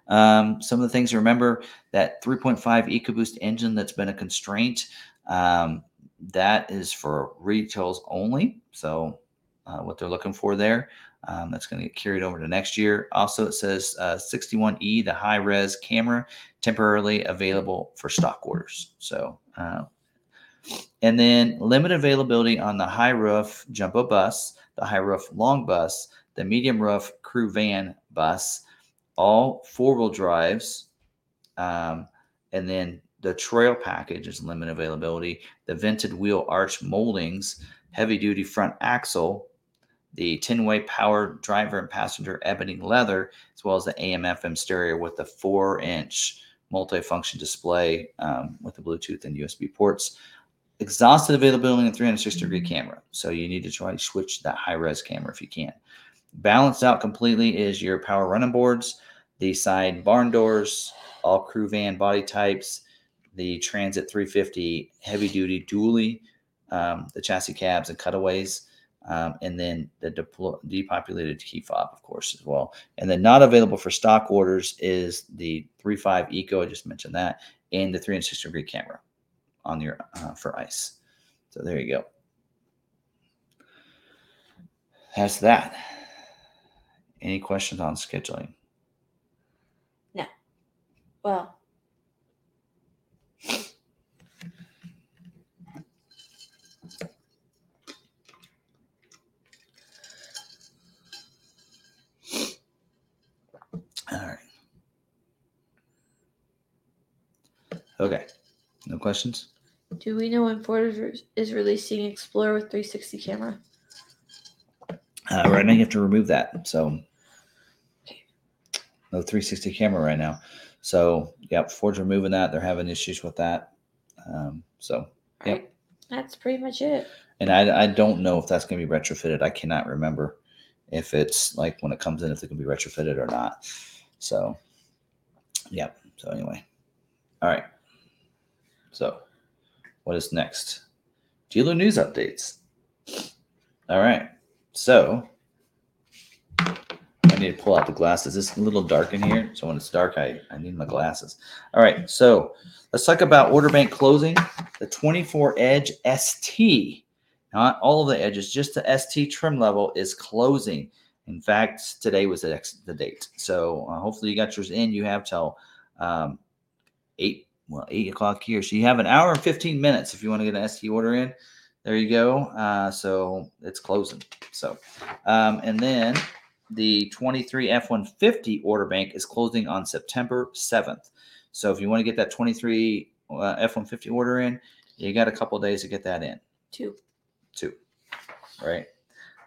Um, some of the things to remember that 3.5 EcoBoost engine that's been a constraint. Um, that is for retails only. So uh, what they're looking for there. Um, that's going to get carried over to next year. Also, it says uh, 61E, the high res camera, temporarily available for stock orders. So, uh, and then limited availability on the high roof jumbo bus, the high roof long bus, the medium roof crew van bus, all four wheel drives, um, and then the trail package is limited availability. The vented wheel arch moldings, heavy duty front axle, the 10-way power driver and passenger ebony leather, as well as the AM/FM stereo with the four-inch multi-function display um, with the Bluetooth and USB ports. Exhausted availability and 360 degree camera. So you need to try to switch that high res camera if you can. Balanced out completely is your power running boards, the side barn doors, all crew van body types, the Transit 350 heavy duty dually, um, the chassis cabs and cutaways, um, and then the deplo- depopulated key fob, of course, as well. And then not available for stock orders is the 3.5 Eco. I just mentioned that, and the 360 degree camera on your uh, for ice. So there you go. That's that. Any questions on scheduling? No. Well, All right. Okay. No questions? do we know when Ford is, re- is releasing Explorer with 360 camera? Uh, right now, you have to remove that. So, no 360 camera right now. So, yep, Ford's removing that. They're having issues with that. Um, so, Yep. Right. That's pretty much it. and I, I don't know if that's going to be retrofitted. I cannot remember if it's like when it comes in, if it can be retrofitted or not. So, yep. So, anyway, all right. So, what is next? Dealer news updates. All right. So, I need to pull out the glasses. It's a little dark in here. So, when it's dark, I, I need my glasses. All right. So, let's talk about order bank closing. The 24 Edge ST, not all of the edges, just the ST trim level is closing. In fact, today was the, the date. So, uh, hopefully, you got yours in. You have till um, 8 well, eight o'clock here. So you have an hour and 15 minutes if you want to get an ST order in. There you go. Uh, so it's closing. So, um, and then the 23 F 150 order bank is closing on September 7th. So if you want to get that 23 uh, F 150 order in, you got a couple days to get that in. Two. Two, right?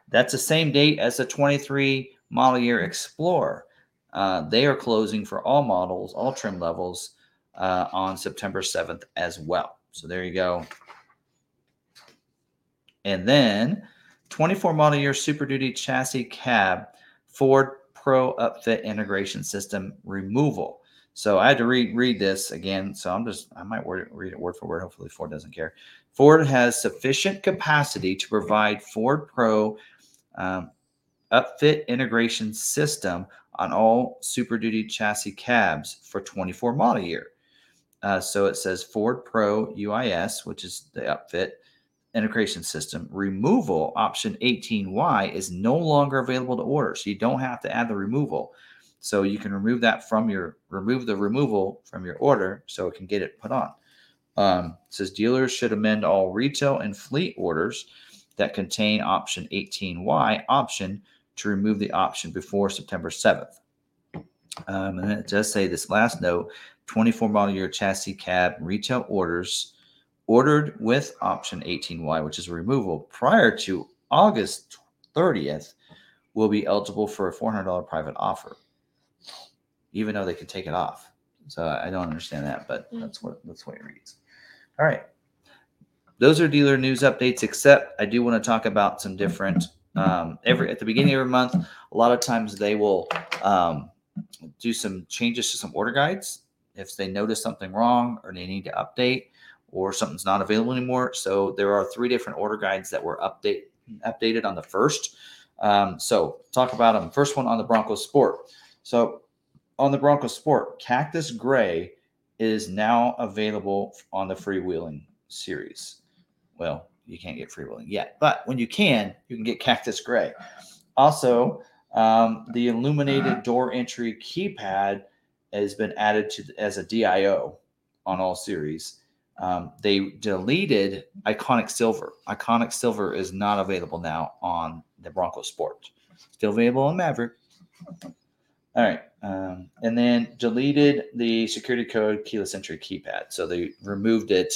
That's the same date as the 23 model year Explorer. Uh, they are closing for all models, all trim levels uh, on September 7th as well. So there you go. And then 24 model year Super Duty chassis cab Ford Pro upfit integration system removal. So I had to read read this again. So I'm just I might word, read it word for word. Hopefully Ford doesn't care. Ford has sufficient capacity to provide Ford Pro um, upfit integration system on all Super Duty chassis cabs for 24 model year. Uh, so it says Ford Pro UIS, which is the upfit integration system. Removal option 18Y is no longer available to order. So you don't have to add the removal. So you can remove that from your remove the removal from your order so it can get it put on. Um, says dealers should amend all retail and fleet orders that contain option 18Y option to remove the option before September 7th. Um, and it does say this last note 24 model year chassis cab retail orders ordered with option 18Y, which is a removal prior to August 30th, will be eligible for a $400 private offer, even though they could take it off. So I don't understand that, but that's what that's what it reads. All right. Those are dealer news updates, except I do want to talk about some different um, every at the beginning of every month. A lot of times they will um, do some changes to some order guides if they notice something wrong or they need to update or something's not available anymore. So there are three different order guides that were update updated on the first. Um, so talk about them. First one on the Bronco Sport. So on the Bronco Sport, Cactus Gray is now available on the freewheeling series. Well, you can't get freewheeling yet, but when you can, you can get Cactus Gray. Also, um, the illuminated door entry keypad has been added to as a DIO on all series. Um, they deleted Iconic Silver. Iconic Silver is not available now on the Bronco Sport. Still available on Maverick. All right. Um, and then deleted the security code keyless entry keypad. So they removed it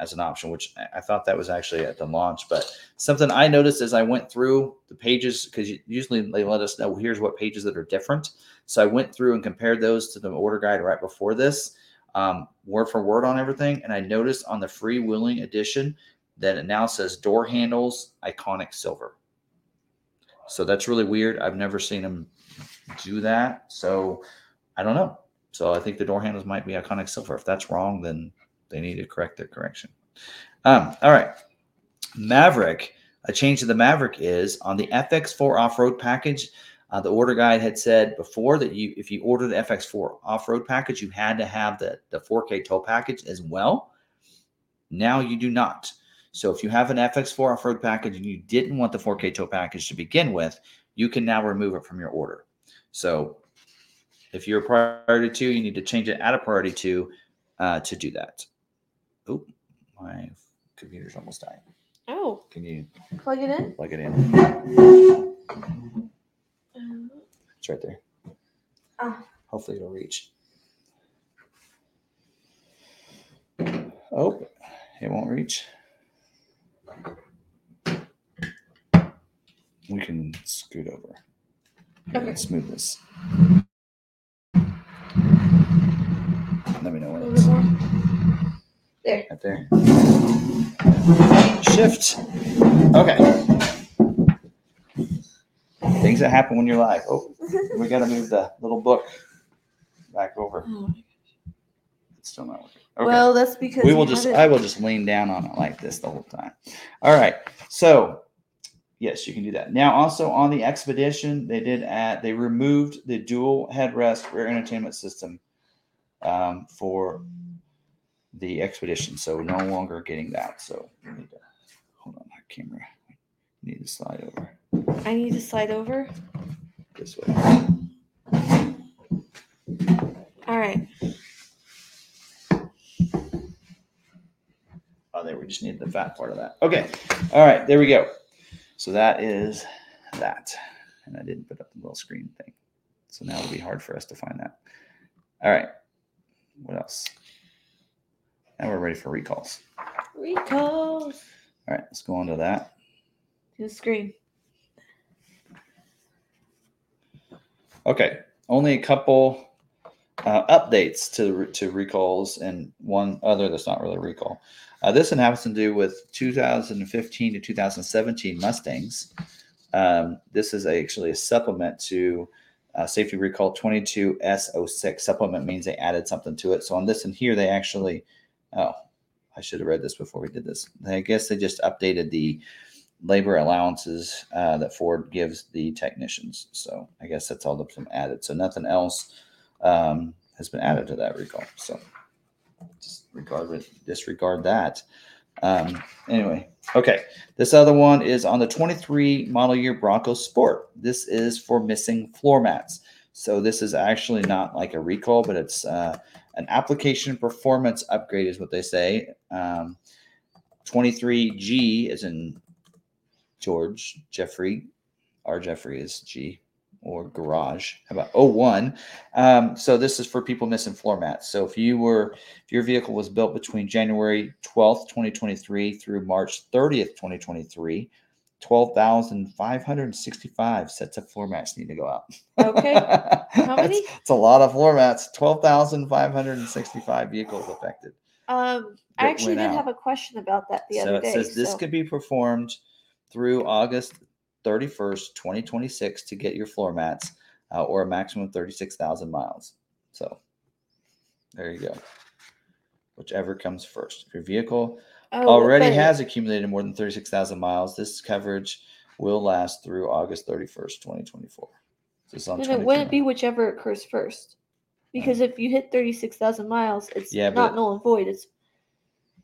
as an option, which I thought that was actually at the launch. But something I noticed as I went through the pages, because usually they let us know here's what pages that are different. So I went through and compared those to the order guide right before this, um, word for word on everything. And I noticed on the freewheeling edition that it now says door handles iconic silver. So that's really weird. I've never seen them do that. So I don't know. So I think the door handles might be iconic silver. If that's wrong, then they need to correct their correction. Um, all right. Maverick, a change to the Maverick is on the FX4 off-road package. Uh, the order guide had said before that you, if you order the FX4 off-road package, you had to have the, the 4K tow package as well. Now you do not. So if you have an FX4 off-road package and you didn't want the 4K tow package to begin with, you can now remove it from your order. So if you're a priority two, you need to change it at a priority two uh, to do that. Oh, my computer's almost dying. Oh, Can you plug it in. plug it in? Um, It's right there. Ah. Hopefully it'll reach. Oh, it won't reach. We can scoot over. Okay. Let's smooth this. Let me know when it's. There. right there. Shift. Okay. Things that happen when you're live. Oh, we got to move the little book back over. Oh. It's still not working. Okay. Well, that's because we will just it- I will just lean down on it like this the whole time. All right. So yes, you can do that. Now also on the expedition, they did add they removed the dual headrest rear entertainment system um, for the expedition. So no longer getting that. So we need to hold on my camera. We need to slide over I need to slide over. this way. All right. Oh, there we just need the fat part of that. Okay. All right, there we go. So that is that. And I didn't put up the little screen thing. So now it'll be hard for us to find that. All right. What else? Now we're ready for recalls. Recalls All right, let's go on to that. to the screen. Okay. Only a couple uh, updates to to recalls and one other that's not really a recall. Uh, this one happens to do with 2015 to 2017 Mustangs. Um, this is actually a supplement to uh, Safety Recall 22S06. Supplement means they added something to it. So on this and here, they actually, oh, I should have read this before we did this. I guess they just updated the labor allowances uh, that Ford gives the technicians. So I guess that's all that's been added. So nothing else um, has been added to that recall. So just regard disregard that. Um, anyway, okay. This other one is on the 23 model year Bronco Sport. This is for missing floor mats. So this is actually not like a recall, but it's uh, an application performance upgrade, is what they say. Um, 23G is in George Jeffrey. Our Jeffrey is G. or garage. How about 01? Um, so this is for people missing floor mats. So if you were, if your vehicle was built between January 12th, 2023 through March 30th, 2023, 12,565 sets of floor mats need to go out. Okay. How many? It's, a lot of floor mats. 12,565 vehicles affected. Um, I actually did out. have a question about that the so other day. So it says this could be performed through August 31st, 2026 to get your floor mats uh, or a maximum of 36,000 miles. So there you go. Whichever comes first. If your vehicle Oh, already has accumulated more than 36,000 miles, this coverage will last through August 31st, 2024. This is on Then it wouldn't be whichever occurs first. Because if you hit 36,000 miles, it's Yeah, not but- null and void. It's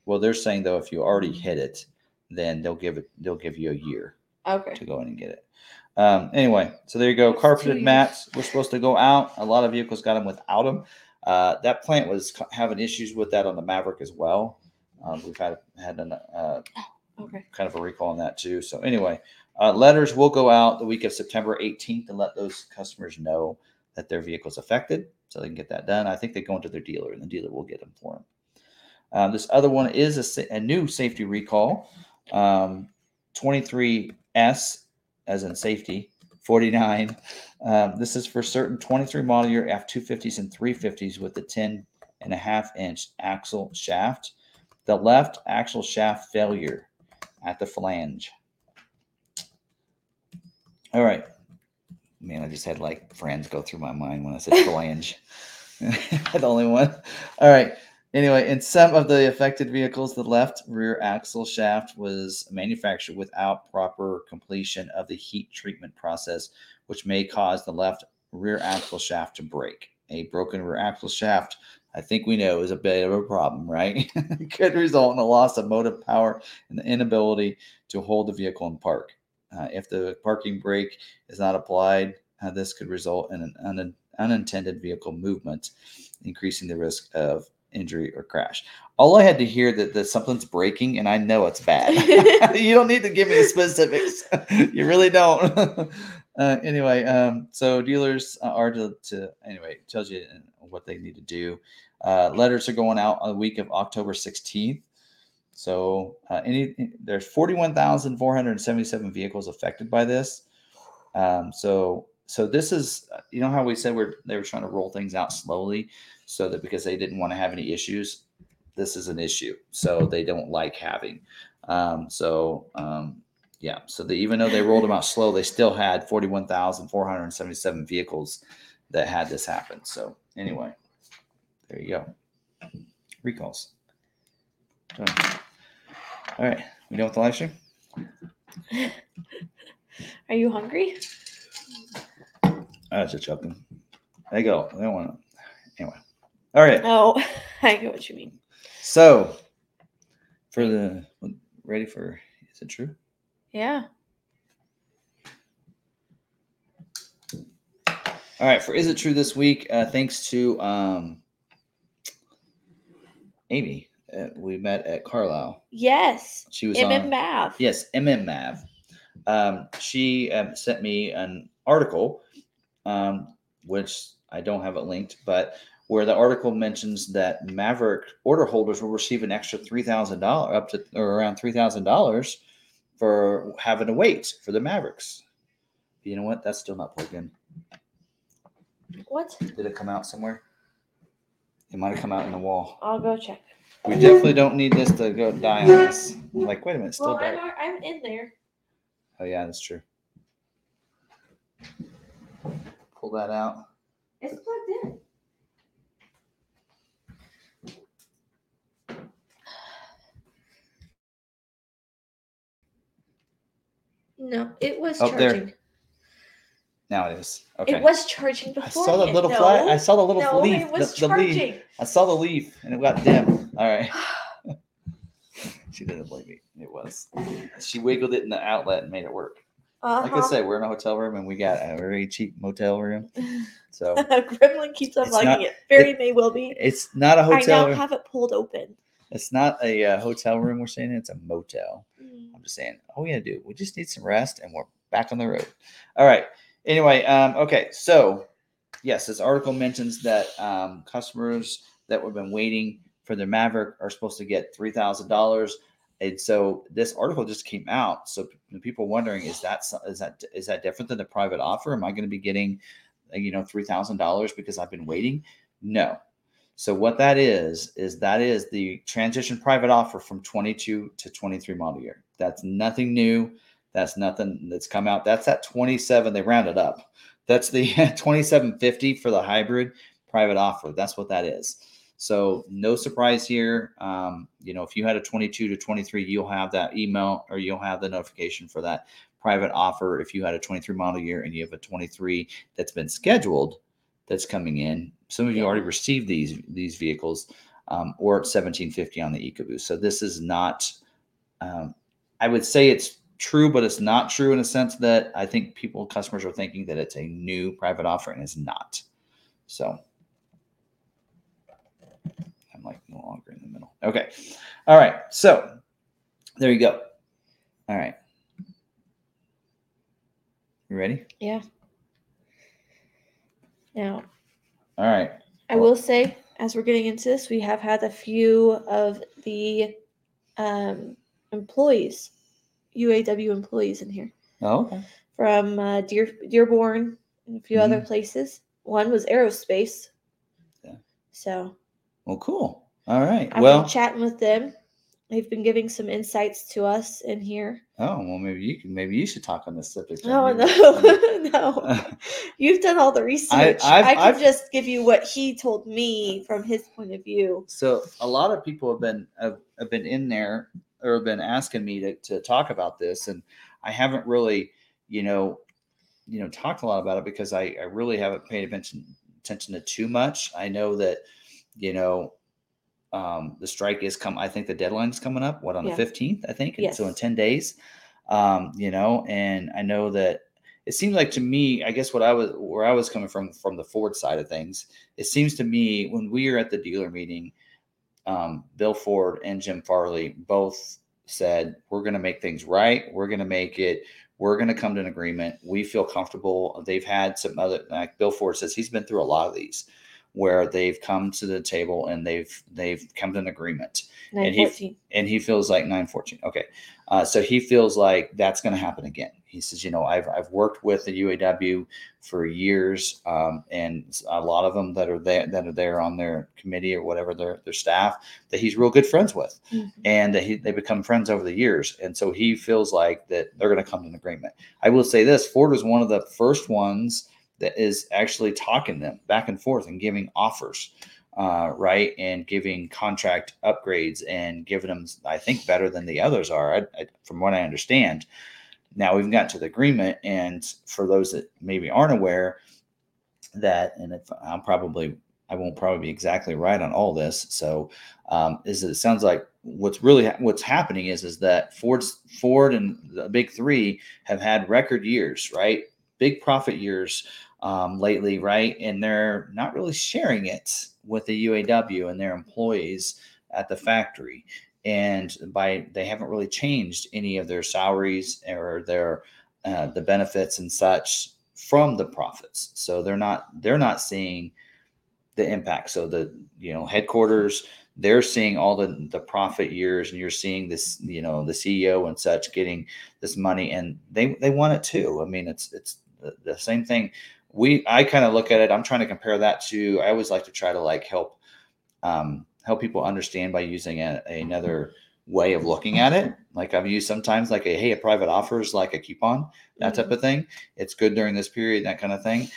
Well, they're saying though, if you already hit it, then they'll give it. They'll give you a year. okay. to go in and get it. Um, anyway, so there you go. Carpeted mats were supposed to go out. A lot of vehicles got them without them. Uh, that plant was having issues with that on the Maverick as well. Um, we've had had an, uh, Okay. kind of a recall on that too. So anyway, uh, letters will go out the week of September 18th and let those customers know that their vehicle's affected, so they can get that done. I think they go into their dealer, and the dealer will get them for them. Um, this other one is a, a new safety recall, um, 23S, as in safety, 49. Um, this is for certain 23 model year F250s and 350s with the 10 and a half inch axle shaft. The left axle shaft failure at the flange. All right. Man, I just had like friends go through my mind when I said flange. the only one. All right. Anyway, in some of the affected vehicles, the left rear axle shaft was manufactured without proper completion of the heat treatment process, which may cause the left rear axle shaft to break. A broken rear axle shaft, I think we know, is a bit of a problem, right? Could result in a loss of motive power and the inability to hold the vehicle in park. Uh, if the parking brake is not applied, uh, this could result in an un- unintended vehicle movement, increasing the risk of injury or crash. All I had to hear that, that something's breaking, and I know it's bad. you don't need to give me the specifics. you really don't. uh, anyway, um, so dealers uh, are to, to anyway tells you uh, what they need to do. Uh, letters are going out on the week of October 16th. So uh, any there's 41,477 vehicles affected by this. Um, so so this is you know how we said we're they were trying to roll things out slowly so that because they didn't want to have any issues this is an issue so they don't like having. Um, so um, yeah so they, even though they rolled them out slow they still had 41,477 vehicles that had this happen so anyway there you go. Recalls. All right we done with the live stream? Are you hungry? I was just joking. There you go. They don't want to. Anyway. All right. Oh, I get what you mean. So, for the ready for is it true? Yeah. All right. For is it true this week? Uh, thanks to um, Amy, uh, we met at Carlisle. Yes. She was MM on. Mav. Yes, MM Mav. Um, she um, sent me an article, um, which I don't have it linked, but where the article mentions that Maverick order holders will receive an extra three thousand dollars, up to or around three thousand dollars, for having to wait for the Mavericks. You know what? That's still not plugged in. What? Did it come out somewhere? It might have come out in the wall. I'll go check. We definitely don't need this to go die on us. I'm like, wait a minute, it's still Well, I'm. I'm in there. Oh yeah, that's true. Pull that out. It's plugged in. No, it was Oh, there. charging. Now it is. Okay. It was charging I before. saw the little flag. I saw the little no, leaf. it was the, the leaf. I saw the leaf and it got dim. All right. she didn't believe me. It was. She wiggled it in the outlet and made it work. Like I Uh-huh. said, we're in a hotel room and we got a very cheap motel room. So Gremlin keeps liking not- it. Very may will be. it's not a hotel. now room. have it pulled open. It's not a uh, hotel room. We're staying in. It's a motel. Mm. I'm just saying, all we gotta do, we just need some rest and we're back on the road. All right. Anyway, um, okay, so yes, this article mentions that um, customers that have been waiting for their Maverick are supposed to get three thousand dollars. And so this article just came out. So people wondering is that is that is that different than the private offer? Am I going to be getting uh, you know three thousand dollars because I've been waiting? No. So what that is is that is the transition private offer from 22 to 23 model year. That's nothing new. That's nothing that's come out. That's at 27. They rounded up. That's the 2750 for the hybrid private offer. That's what that is. So no surprise here. Um, you know, if you had a 22 to 23, you'll have that email or you'll have the notification for that private offer. If you had a 23 model year and you have a 23 that's been scheduled, that's coming in. Some of you already received these these vehicles, um, or at 1750 on the EcoBoost. So this is not. Um, I would say it's true, but it's not true in a sense that I think people customers are thinking that it's a new private offer and it's not. So I'm like no longer in the middle. Okay. All right. So there you go. All right. You ready? Yeah. Now, All right. I will say, as we're getting into this, we have had a few of the um, employees, UAW employees in here Oh, okay. from uh, Dear Dearborn and a few other places. One was aerospace. Yeah. So Well, cool. All right. I've well, been chatting with them. They've been giving some insights to us in here. oh, well, maybe you can. Maybe you should talk on this subject. Oh no, no! You've done all the research. I've- I can I've- just give you what he told me from his point of view. So a lot of people have been have, have been in there or have been asking me to, to talk about this, and I haven't really, you know, you know, talked a lot about it because I, I really haven't paid attention attention to too much. I know that, you know, um, the strike is come. I think the deadline is coming up. What on Yeah. the fifteenth? I think. And So in ten days, um, you know, and I know that it seems like to me. I guess what I was where I was coming from from the Ford side of things. It seems to me when we are at the dealer meeting, um, Bill Ford and Jim Farley both said, "We're going to make things right. We're going to make it. We're going to come to an agreement. We feel comfortable." They've had some other, like Bill Ford says, he's been through a lot of these where they've come to the table and they've they've come to an agreement. And he- and he feels like 914 okay. Uh, so he feels like that's going to happen again. He says you know i've, I've worked with the uaw for years um, and a lot of them that are there that are there on their committee or whatever their, their staff that he's real good friends with Mhm. and that he, they become friends over the years. And so he feels like that they're going to come to an agreement. I will say this ford was one of the first ones that is actually talking them back and forth and giving offers uh, right? And giving contract upgrades and giving them i think better than the others are I, I, from what i understand. Now we've gotten to the agreement and for those that maybe aren't aware that and if i'm probably i won't probably be exactly right on all this so um, is it sounds like what's really ha- what's happening is is that ford's ford and the big three have had record years right? Big profit years um, lately, right? And they're not really sharing it with the UAW and their employees at the factory. And by they haven't really changed any of their salaries or their uh, the benefits and such from the profits. So they're not they're not seeing the impact. So the you know headquarters they're seeing all the the profit years and you're seeing this you know the CEO and such getting this money and they they want it too. I mean it's it's the, the same thing we i kind of look at it i'm trying to compare that to i always like to try to like help um, help people understand by using a, another way of looking at it. Like i've used sometimes like a hey a private offer is like a coupon that type of thing. It's good during this period that kind of thing.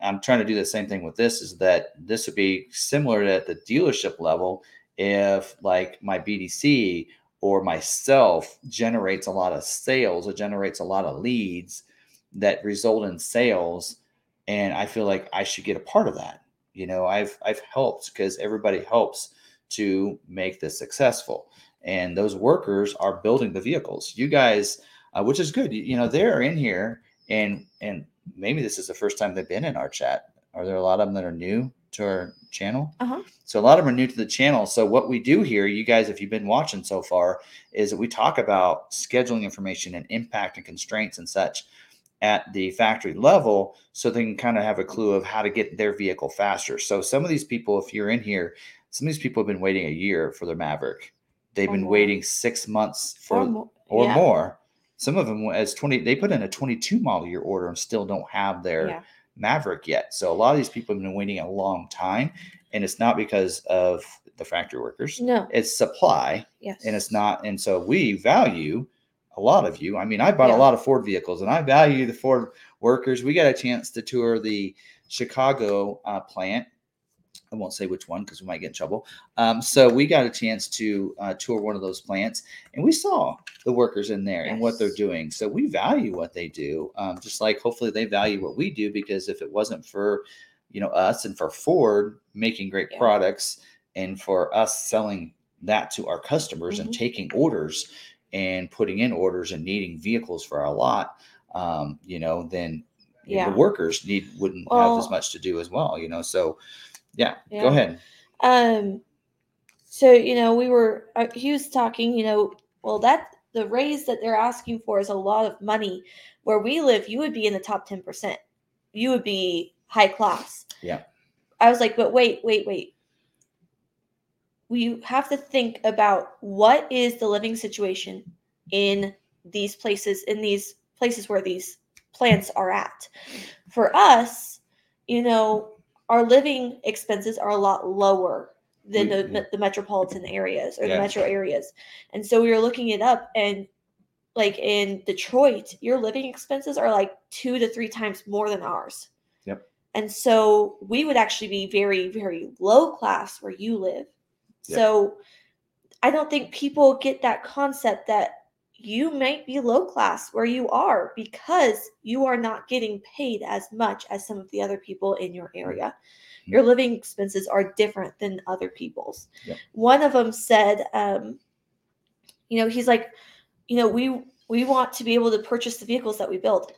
I'm trying to do the same thing with this is that this would be similar at the dealership level if like my bdc or myself generates a lot of sales or generates a lot of leads that result in sales and i feel like i should get a part of that you know i've i've helped because everybody helps to make this successful and those workers are building the vehicles. You guys uh, which is good you, you know they're in here and and maybe this is the first time they've been in our chat. Are there a lot of them that are new to our channel? Uh-huh. so a lot of them are new to the channel. So what we do here you guys if you've been watching so far is that we talk about scheduling information and impact and constraints and such at the factory level so they can kind of have a clue of how to get their vehicle faster. So some of these people, if you're in here, some of these people have been waiting a year for their Maverick. They've Or been more. waiting six months for Or mo- or yeah, more. Some of them as 20, they put in a 22 model year order and still don't have their Yeah. Maverick yet. So a lot of these people have been waiting a long time. And it's not because of the factory workers, No. it's supply Yes. and it's not. And so we value a lot of you. I mean, I bought Yeah. a lot of Ford vehicles and I value the Ford workers. We got a chance to tour the Chicago uh, plant. I won't say which one because we might get in trouble. Um, so we got a chance to uh, tour one of those plants, and we saw the workers in there and what they're doing. So we value what they do, um, just like hopefully they value what we do. Because if it wasn't for you know us and for Ford making great Yeah. products and for us selling that to our customers and Mhm. taking orders and putting in orders and needing vehicles for our lot, um, you know, then Yeah. the workers need wouldn't have as much to do as well, you know. So yeah, Yeah. go ahead. Um, so you know, we were uh, he was talking. You know, well, that the raise that they're asking for is a lot of money. Where we live, you would be in the top ten percent. You would be high class. Yeah. I was like, but wait, wait, wait. We have to think about what is the living situation in these places, in these places where these plants are at. For us, you know, our living expenses are a lot lower than We- the, the metropolitan areas or the metro areas. And so we were looking it up and like in Detroit, your living expenses are like two to three times more than ours. Yep. And so we would actually be very, very low class where you live. Yep. So I don't think people get that concept that you might be low class where you are because you are not getting paid as much as some of the other people in your area. Mhm. Your living expenses are different than other people's. Yep. One of them said, um, you know, he's like, you know, we we want to be able to purchase the vehicles that we build.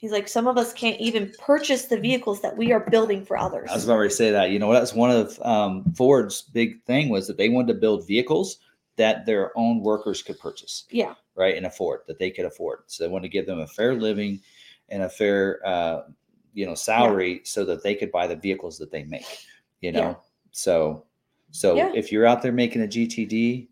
He's like, some of us can't even purchase the vehicles that we are building for others. I was about to say that. You know, that's one of um, Ford's big thing was that they wanted to build vehicles that their own workers could purchase, yeah, right, and afford that they could afford. So they wanted to give them a fair living and a fair, uh, you know, salary so that they could buy the vehicles that they make. You know, Yeah. so so Yeah. if you're out there making a GTD.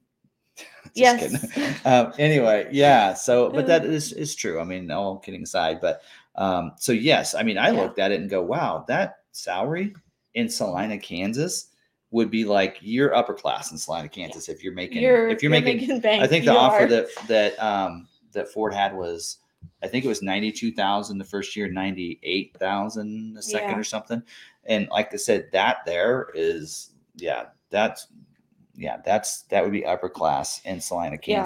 Yes. um, anyway, yeah. So, but that Mm. is is true. I mean, all kidding aside, but um, so yes, I mean, I Yeah. looked at it and go, wow, that salary in Salina, Kansas would be like you're upper class in Salina, Kansas if you're making you're if you're, making. bank. I think the offer are. that that um that Ford had was I think it was ninety two thousand the first year, ninety eight thousand the second Yeah. or something. And like I said, that there is yeah, that's yeah, that's that would be upper class in Salina, Yeah.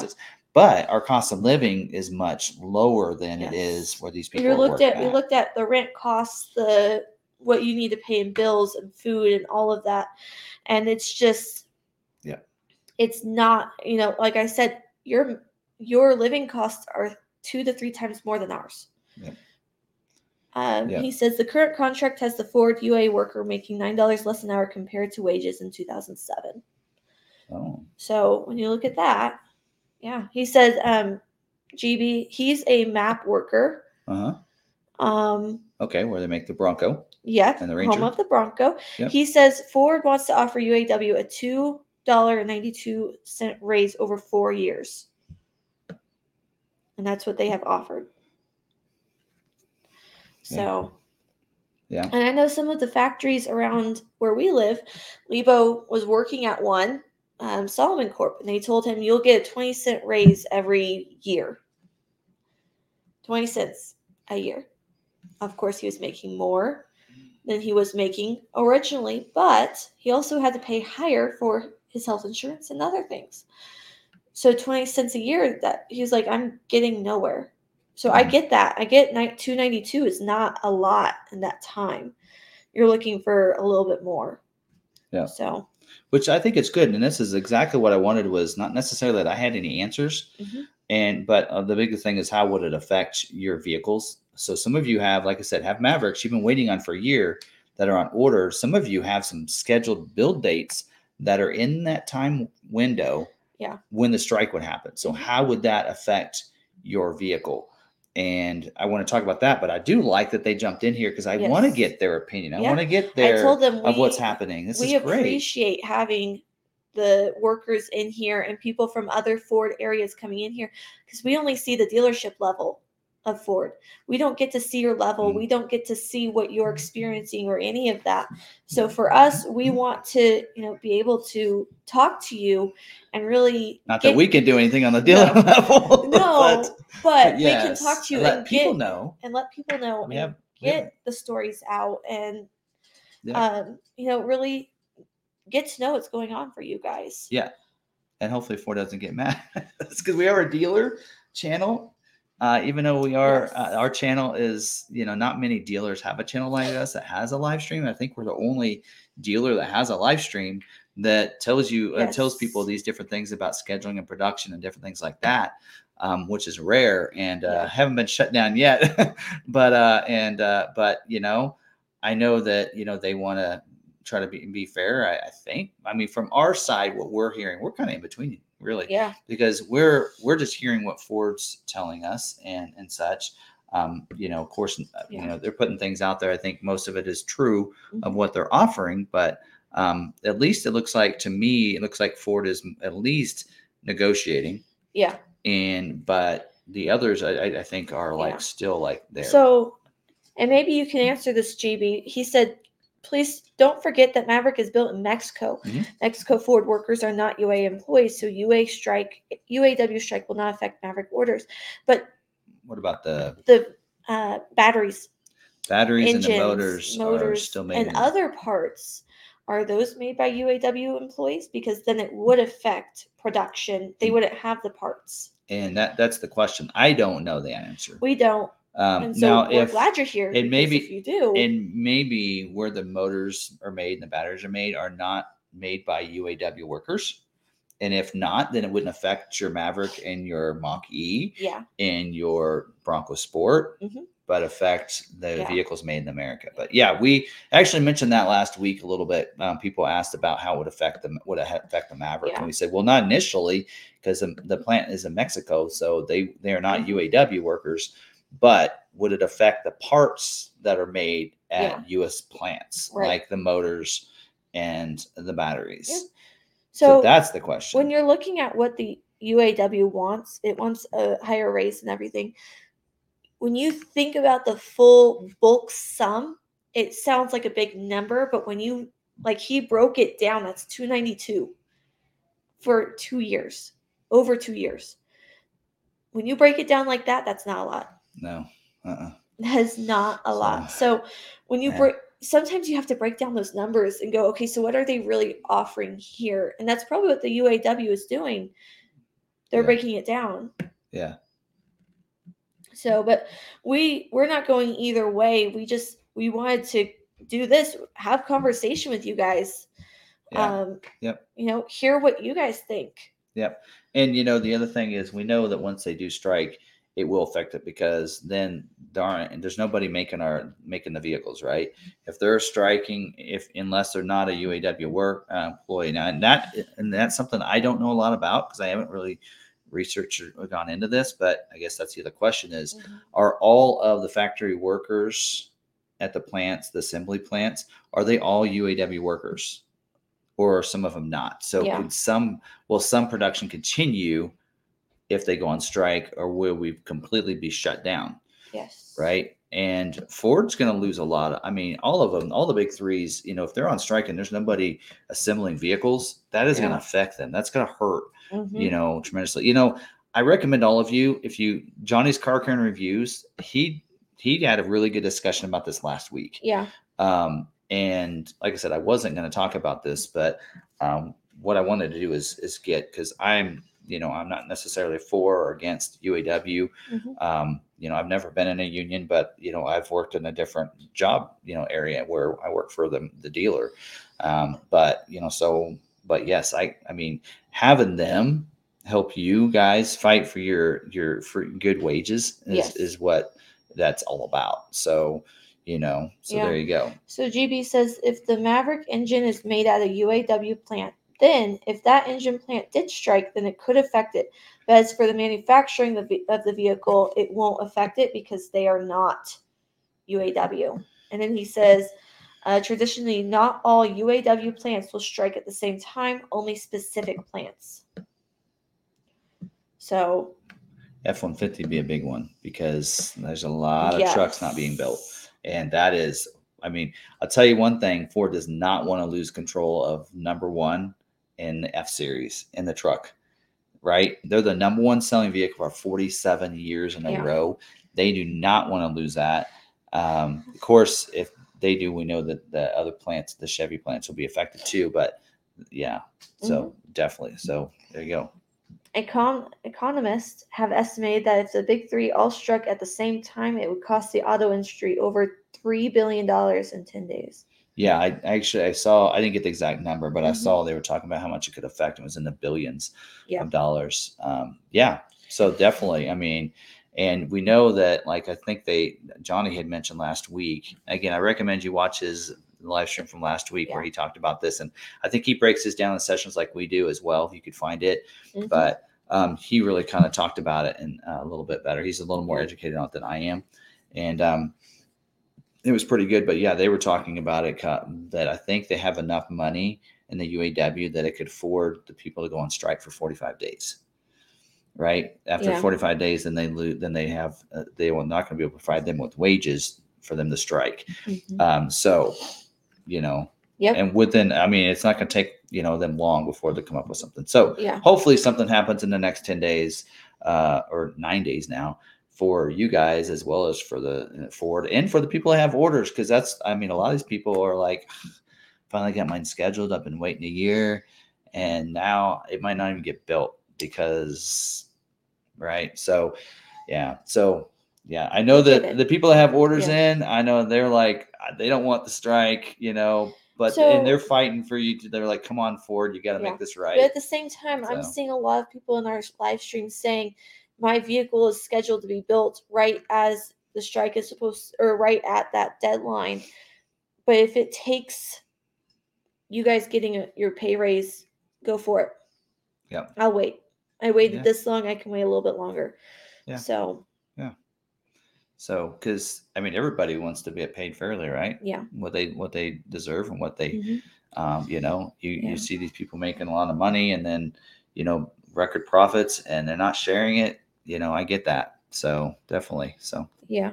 But our cost of living is much lower than it Yes. is where these people are looked at working we looked at the rent costs, the what you need to pay in bills and food and all of that, and it's just Yeah. it's not you know like I said your your living costs are two to three times more than ours. Yep. Um, Yep. He says the current contract has the Ford UA worker making nine dollars less an hour compared to wages in 2007. Oh, So when you look at that, yeah, he says, um, GB, he's a map worker. uh-huh. Um, Okay, where they make the Bronco. yeah, And the home Ranger? of the Bronco. Yep. He says Ford wants to offer UAW a two dollar and ninety two cent raise over four years, and that's what they have offered. Yeah. So. Yeah. And I know some of the factories around where we live, Lebo was working at one, um, Solomon Corp, and they told him you'll get a 20 cent raise every year. 20 cents a year. Of course, he was making more than he was making originally, but he also had to pay higher for his health insurance and other things. So 20 cents a year that he was like, I'm getting nowhere. So I get that. I get ni- 292 is not a lot in that time. You're looking for a little bit more. Yeah. So which I think it's good. And this is exactly what I wanted was not necessarily that I had any answers, Mhm. and but uh, the biggest thing is how would it affect your vehicles? So some of you have, like I said, have Mavericks you've been waiting on for a year that are on order. Some of you have some scheduled build dates that are in that time window. Yeah. When the strike would happen. So Mhm. how would that affect your vehicle? And I want to talk about that. But I do like that they jumped in here because I want to get their opinion. I Yeah. want to get their I told them of what's happening. This we is great. appreciate having the workers in here and people from other Ford areas coming in here because we only see the dealership level of Ford. We don't get to see your level. Mm. We don't get to see what you're experiencing or any of that. So for us, we want to, you know, be able to talk to you and really Not get- that we can do anything on the dealer No. level. no, but, but, yes, we can talk to you and let and people get know. and let people know We and have- we have- get the stories out and Yeah. um, you know, really get to know what's going on for you guys. Yeah. and hopefully Ford doesn't get mad. Because we are a dealer channel. Uh, even though we are, Yes. uh, our channel is, you know, not many dealers have a channel like us that has a live stream. I think we're the only dealer that has a live stream that tells you, uh, tells people these different things about scheduling and production and different things like that, um, which is rare and uh, Yeah. haven't been shut down yet. but, uh, and, uh, but, you know, I know that, you know, they want to try to be, be fair. I, I think, I mean, from our side, what we're hearing, we're kind of in between really Yeah. because we're we're just hearing what Ford's telling us and and such. Um, you know, of course, uh, you know they're putting things out there. I think most of it is true of Mhm. what they're offering, but um, at least it looks like to me, it looks like Ford is at least negotiating, Yeah. and but the others, I, I I think, are like Yeah. still like there. So, and maybe you can answer this, GB. He said, please don't forget that Maverick is built in Mexico. Mhm. Mexico Ford workers are not UA employees, so UA strike, UAW strike will not affect Maverick orders. But what about the the uh, batteries, batteries engines, and the motors, are motors, still made and in- other parts. Are those made by UAW employees? Because then it would affect production. They Mm. wouldn't have the parts. and that that's the question. I don't know the answer. We don't. Um, And so now, we're if glad you're here. and maybe- if you do, and maybe where the motors are made and the batteries are made are not made by UAW workers. And if not, then it wouldn't affect your Maverick and your Mach E yeah, and your Bronco Sport, Mhm. but affect the Yeah. vehicles made in America. But yeah, we actually mentioned that last week a little bit. Um, people asked about how it would affect them, would affect the Maverick, Yeah. and we said, well, not initially, because the, the plant is in Mexico, so they they are not Mhm. UAW workers. But would it affect the parts that are made at Yeah. U.S. plants, Right. like the motors and the batteries? Yeah. So, so that's the question. when you're looking at what the UAW wants, it wants a higher raise and everything. When you think about the full bulk sum, it sounds like a big number, but when you like he broke it down, that's 292 for 2 years. Over 2 years. When you break it down like that, that's not a lot. No, uh-uh. That is not a lot. So when you Yeah. break sometimes you have to break down those numbers and go, okay, so what are they really offering here? And that's probably what the UAW is doing. They're Yeah. breaking it down. yeah, So, but we we're not going either way. We just we wanted to do this, have conversation with you guys. yeah. Um Yep. you know, hear what you guys think. Yep. And you know, the other thing is we know that once they do strike, it will affect it because then there aren't and there's nobody making our making the vehicles, right? If they're striking, if unless they're not a UAW work uh, employee, now and that and that's something I don't know a lot about because I haven't really researched or gone into this. But I guess that's the other question: is are all of the factory workers at the plants, the assembly plants, are they all UAW workers? Or are some of them not? So Yeah. could some will some production continue if they go on strike, or will we completely be shut down? Yes. Right. And Ford's going to lose a lot. Of, I mean, all of them, all the big threes, you know, if they're on strike and there's nobody assembling vehicles, that is going to affect them. That's going to hurt Mhm. you know, tremendously. You know, I recommend all of you if you Johnny's Car Care and Reviews. He he had a really good discussion about this last week. Yeah. Um, and like I said, I wasn't going to talk about this, but um, what I wanted to do is is get because I'm you know I'm not necessarily for or against UAW. Mhm. Um, you know, I've never been in a union, but you know, I've worked in a different job, you know, area where I work for the the dealer. Um, but you know, so but yes, I I mean, having them help you guys fight for your your for good wages is Yes. is what that's all about. So you know, so Yeah. there you go. So GB says if the Maverick engine is made at a UAW plant, Then, if that engine plant did strike, then it could affect it. But as for the manufacturing of the, vehicle, it won't affect it because they are not UAW. And then he says, uh, traditionally, not all UAW plants will strike at the same time, only specific plants. So, F one fifty be a big one because there's a lot of Yes. trucks not being built, and that is, I mean, I'll tell you one thing: Ford does not want to lose control of number one in the F series in the truck. Right? They're the number one selling vehicle for 47 years in a Yeah. row. They do not want to lose that. Um, of course, if they do, we know that the other plants, the Chevy plants, will be affected too. But yeah, so Mm-hmm. definitely. So there you go. econ- economists have estimated that if the big three all struck at the same time, it would cost the auto industry over $3 billion in 10 days. Yeah, I I actually I saw I didn't get the exact number, but I Mhm. saw they were talking about how much it could affect. It was in the billions Yeah. of dollars. Um, yeah, so definitely. I mean, and we know that like I think they Johnny had mentioned last week. Again, I recommend you watch his live stream from last week where he talked about this, and I think he breaks this down in sessions like we do as well. You could find it, Mhm. but um, he really kind of talked about it and uh, a little bit better. He's a little more educated on it than I am, and um, it was pretty good. But yeah, they were talking about it that I think they have enough money in the UAW that it could afford the people to go on strike for 45 days. Right after Yeah. 45 days, then they lose. Then they have uh, they will not going to be able to provide them with wages for them to strike. Mhm. Um, so, you know, yeah. and within, I mean, it's not going to take you know them long before they come up with something. So Yeah. hopefully something happens in the next 10 days uh, or nine days now for you guys as well as for the uh, Ford and for the people that have orders because that's I mean a lot of these people are like finally got mine scheduled. I've been waiting a year and now it might not even get built because right? So yeah. So yeah I know that the people that have orders in I know they're like uh, they don't want the strike you know? But So- and they're fighting for you to, they're like come on Ford you got to Yeah. make this right. But at the same time, I'm seeing a lot of people in our live stream saying my vehicle is scheduled to be built right as the strike is supposed or right at that deadline. But if it takes you guys getting a, your pay raise, go for it. Yep. I'll wait. I waited Yeah. this long, I can wait a little bit longer. Yeah. So, Yeah. So, because I mean, everybody wants to get paid fairly, right? yeah. What they what they deserve and what they, Mhm. um, you know, you Yeah. you see these people making a lot of money and then, you know, record profits and they're not sharing it. You know, I get that. So definitely. So, Yeah.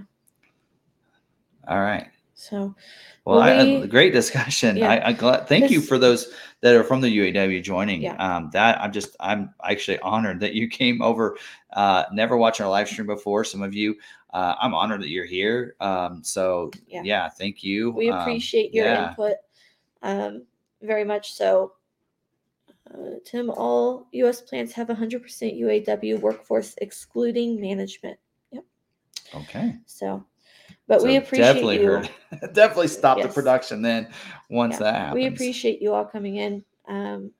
all right. So, Well, Well, I, we- I, great discussion. Yeah. I, I glad. Thank you for those that are from the UAW joining. Yeah. Um, that I'm just I'm actually honored that you came over. Uh, never watched our live stream before. Some of you, uh, I'm honored that you're here. Um, so Yeah. yeah, thank you. we Um, appreciate your yeah. input um, very much so. Uh, Tim, all U.S. plants have 100% UAW workforce, excluding management. Yep. Okay. So, but we appreciate definitely you. heard. definitely stop the production then once Yeah, that happens. We appreciate you all coming in. Um,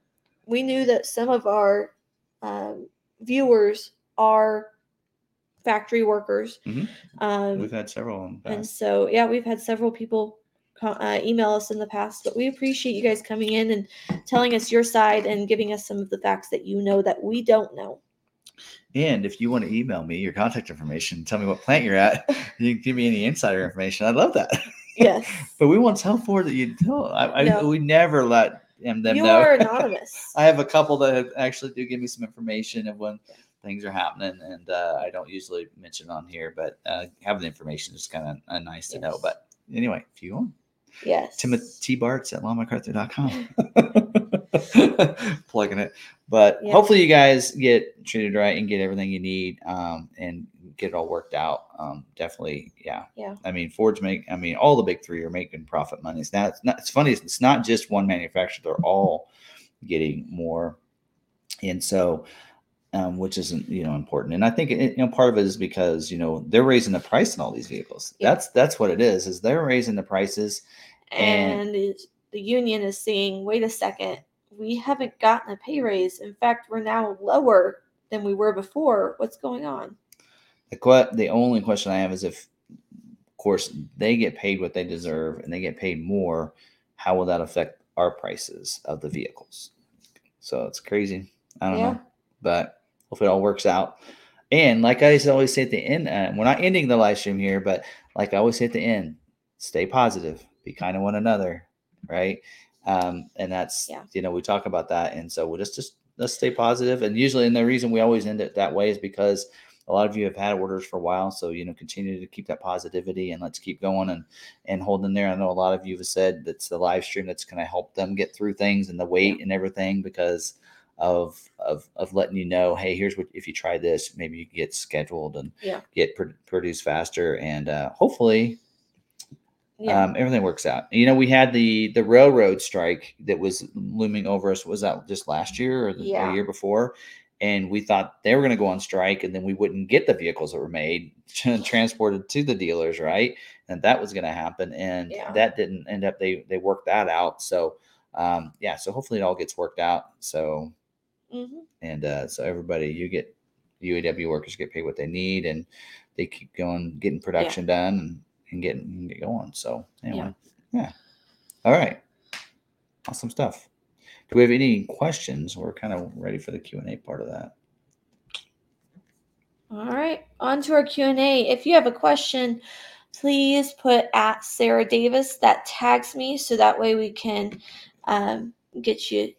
we knew that some of our um, viewers are factory workers. Mhm. Um, We've had several. And so, yeah, we've had several people uh, email us in the past, but we appreciate you guys coming in and telling us your side and giving us some of the facts that you know that we don't know. And if you want to email me your contact information, tell me what plant you're at, you can give me any insider information. I'd love that. Yes. But we won't tell Ford that you tell. I, I No. we never let them, them you know. are anonymous. I have a couple that have actually do give me some information of when things are happening, and uh, I don't usually mention on here, but uh, having the information is kind of uh, nice to know. But anyway, if you want, yes. Timothy Bartz at longmcarthur.com. Plugging it. But Yeah. hopefully you guys get treated right and get everything you need um, and get it all worked out. Um, definitely, yeah. Yeah. I mean, Ford's make. I mean, all the big three are making profit money. It's not. It's not. It's funny. It's not just one manufacturer. They're all getting more, and so, um, which isn't you know important. And I think it, you know part of it is because you know they're raising the price on all these vehicles. Yeah. That's that's what it is. Is they're raising the prices. and- and the union is saying, wait a second, we haven't gotten a pay raise. In fact, we're now lower than we were before. What's going on? The que- the only question I have is if, of course, they get paid what they deserve and they get paid more, how will that affect our prices of the vehicles? So it's crazy. I don't Yeah. know, but hopefully it all works out. And like I always say at the end, uh, we're not ending the live stream here, but like I always say at the end, stay positive, be kind to one another, right? Um, and that's Yeah. you know we talk about that, and so we'll just just let's stay positive. And usually, and the reason we always end it that way is because a lot of you have had orders for a while, so you know continue to keep that positivity and let's keep going and and holding there. I know a lot of you have said that's the live stream that's going to help them get through things and the weight and everything because of of of letting you know, hey, here's what if you try this, maybe you can get scheduled and Yeah. get pr- produced faster, and uh, hopefully Yeah. um, everything works out. You know, we had the the railroad strike that was looming over us. Was that just last year or the, Yeah. year before? And we thought they were going to go on strike, and then we wouldn't get the vehicles that were made transported to the dealers, right? And that was going to happen, and that didn't end up. They they worked that out. So um, yeah, so hopefully it all gets worked out. So Mhm. and uh, so everybody you get UAW workers get paid what they need and they keep going getting production done and, and getting get going so anyway yeah. all right awesome stuff do we have any questions we're kind of ready for the q&a part of that All right, on to our Q&A. If you have a question, please put at Sarah Davis. That tags me so that way we can um, get you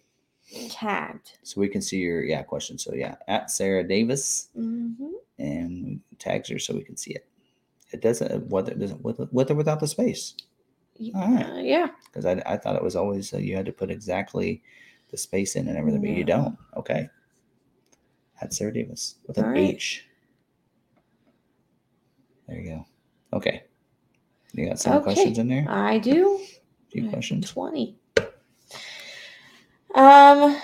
tagged. so we can see your yeah question so yeah at sarah davis hmm and tags her so we can see it it doesn't whether it doesn't with, with or without the space All right. Uh, yeah. because I, I thought it was always uh, you had to put exactly the space in and everything, but you don't. Okay. That's Sarah Davis with an All H. There you go. Okay. You got some Okay. questions in there? I do. A few questions. 20. Um,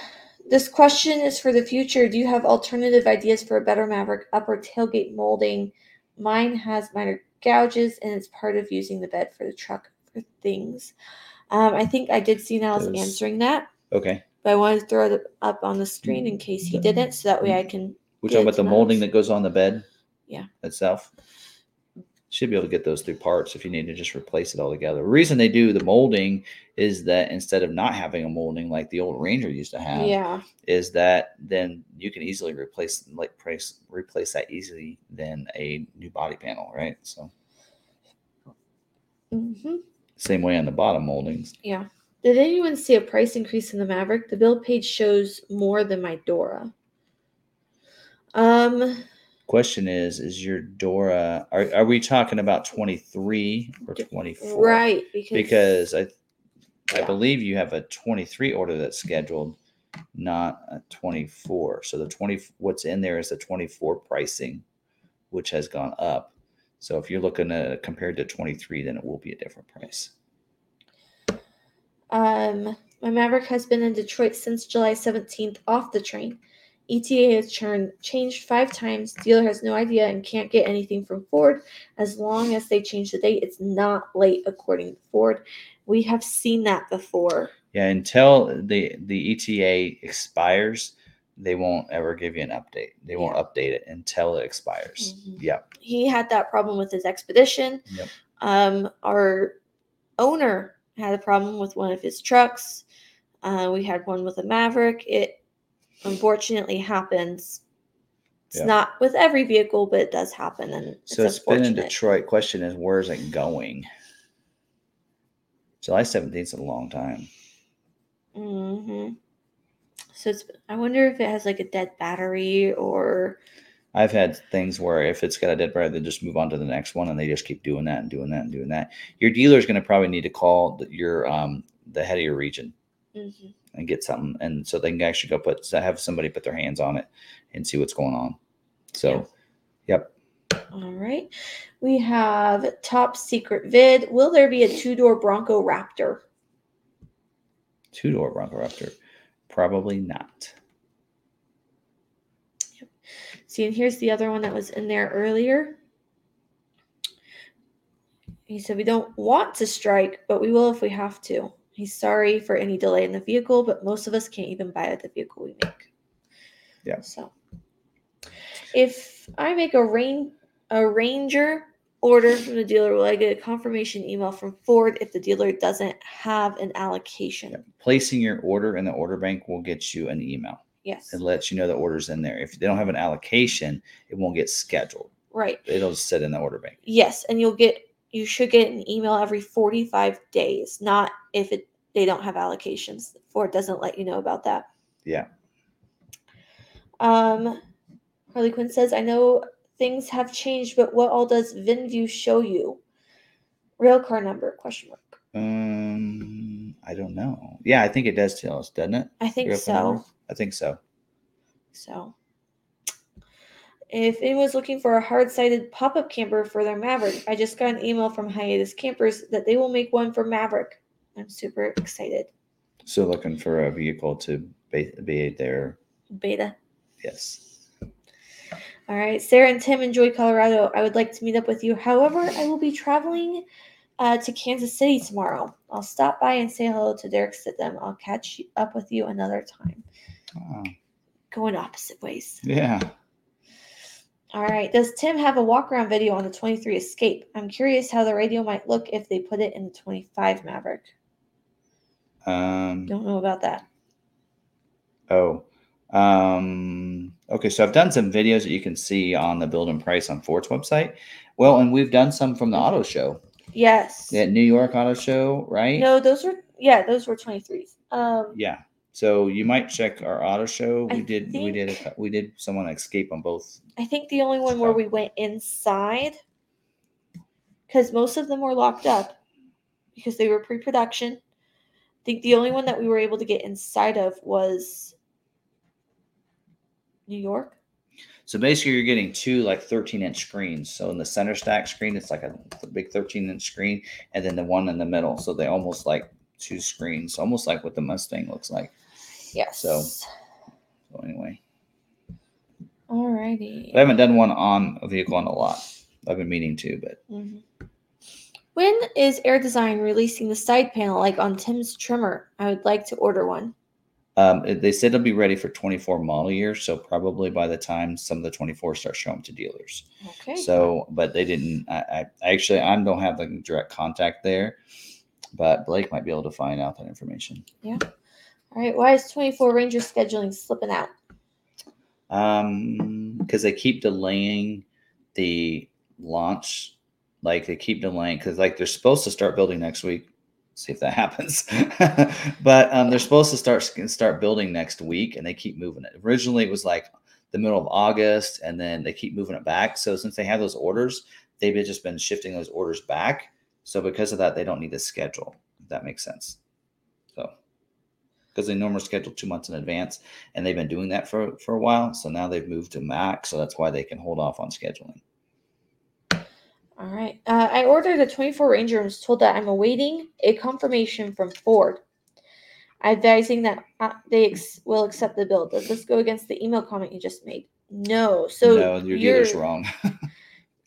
this question is for the future. Do you have alternative ideas for a better Maverick upper tailgate molding? Mine has minor gouges and it's part of using the bed for the truck for things. Um, I think I did see Niles Those- answering that, Okay. but I wanted to throw it up on the screen in case he didn't, so that way I can. We're talking about the molding that goes on the bed. Yeah. Itself. Should be able to get those through parts if you need to just replace it all together. The reason they do the molding is that instead of not having a molding like the old Ranger used to have, Yeah. is that then you can easily replace like price replace that easily than a new body panel, right? So hmm same way on the bottom moldings. Yeah. Did anyone see a price increase in the Maverick? The build page shows more than my Dora. Um, Question is, is your Dora are, are we talking about 23 or 24? right because Because I I believe you have a 23 order that's scheduled, not a 24. So the 20 what's in there is the 24 pricing, which has gone up. So if you're looking at compared to 23, then it will be a different price. Um, my Maverick has been in Detroit since July 17th off the train. ETA has churned, changed five times. Dealer has no idea and can't get anything from Ford. As long as they change the date, it's not late, according to Ford. We have seen that before. Yeah, until the the ETA expires, they won't ever give you an update. They won't Yeah. update it until it expires. Mhm. Yep. He had that problem with his expedition. Yep. Um, our owner had a problem with one of his trucks. Uh, we had one with a Maverick. It unfortunately happens. It's Yeah. not with every vehicle, but it does happen, and So it's been in. Detroit. Question is, where is it going? July 17th is a long time. Mm-hmm. So it's. I wonder if it has like a dead battery or I've had things where if it's got a dead battery, they just move on to the next one, and they just keep doing that and doing that and doing that. Your dealer is going to probably need to call the, your um the head of your region Mhm. And get something, and so they can actually go put have somebody put their hands on it and see what's going on. So, yep. All right. We have top secret vid. Will there be a two door Bronco Raptor? Two door Bronco Raptor, probably not. Yep. See, and here's the other one that was in there earlier. He said, We don't want to strike, but we will if we have to. He's sorry for any delay in the vehicle, but most of us can't even buy the vehicle we make. Yeah. So if I make a rain a ranger order from the dealer, will I get a confirmation email from Ford if the dealer doesn't have an allocation? Placing your order in the order bank will get you an email. Yes. It lets you know the order's in there. If they don't have an allocation, it won't get scheduled. Right. It'll just sit in the order bank. Yes, and you'll get you should get an email every 45 days, not if it they don't have allocations. Ford doesn't let you know about that. Yeah. Um Harley Quinn says, I know things have changed, but what all does VinView show you? Rail car number question mark. Um, I don't know. Yeah, I think it does tell us, doesn't it? I think Rail so. I think so. So if anyone's looking for a hard-sided pop-up camper for their Maverick, I just got an email from Hiatus Campers that they will make one for Maverick. I'm super excited. So looking for a vehicle to be, be there. Beta. Yes. All right, Sarah and Tim enjoy Colorado. I would like to meet up with you. However, I will be traveling uh, to Kansas City tomorrow. I'll stop by and say hello to Derek them. I'll catch up with you another time. Oh, Going opposite ways. yeah. All right. Does Tim have a walk around video on the 23 Escape? I'm curious how the radio might look if they put it in the 25 Maverick. Um, Don't know about that. oh, um, okay. So I've done some videos that you can see on the build and price on Ford's website. Well, and we've done some from the auto show, Yes. that New York auto show, right? No, those were yeah, those were 23s. Um Yeah. So you might check our auto show. We I did. We did. A, we did someone escape on both. I think the only one where we went inside cuz most of them were locked up because they were pre-production. I think the only one that we were able to get inside of was New York. So basically, you're getting two like 13 inch screens. So in the center stack screen, it's like a, a big 13 inch screen, and then the one in the middle. So they almost like two screens, almost like what the Mustang looks like. Yes. So- So anyway, Alrighty. I haven't done one on a vehicle on a lot. I've been meaning to, but Mhm. When is Air Design releasing the side panel like on Tim's Tremor? I would like to order one. um, they said it'll be ready for 24 model years. So probably by the time some of the 24 start showing to dealers. Okay. So, but they didn't. I, I actually I don't have the direct contact there, but Blake might be able to find out that information. All right. Why is 24 Ranger scheduling slipping out? Um, because they keep delaying the launch, like they keep delaying because like they're supposed to start building next week. See if that happens, but um, they're supposed to start start building next week, and they keep moving it. Originally, it was like the middle of August, and then they keep moving it back. So since they have those orders, they've just been shifting those orders back. So because of that, they don't need to schedule. If that makes sense. So because they normally schedule two months in advance, and they've been doing that for for a while. So now they've moved to Mac, so that's why they can hold off on scheduling. All right. Uh, I ordered a 24 Ranger and was told that I'm awaiting a confirmation from Ford, advising that uh, they ex- will accept the bill. Does this go against the email comment you just made? No. So no, your dealer's you're- wrong.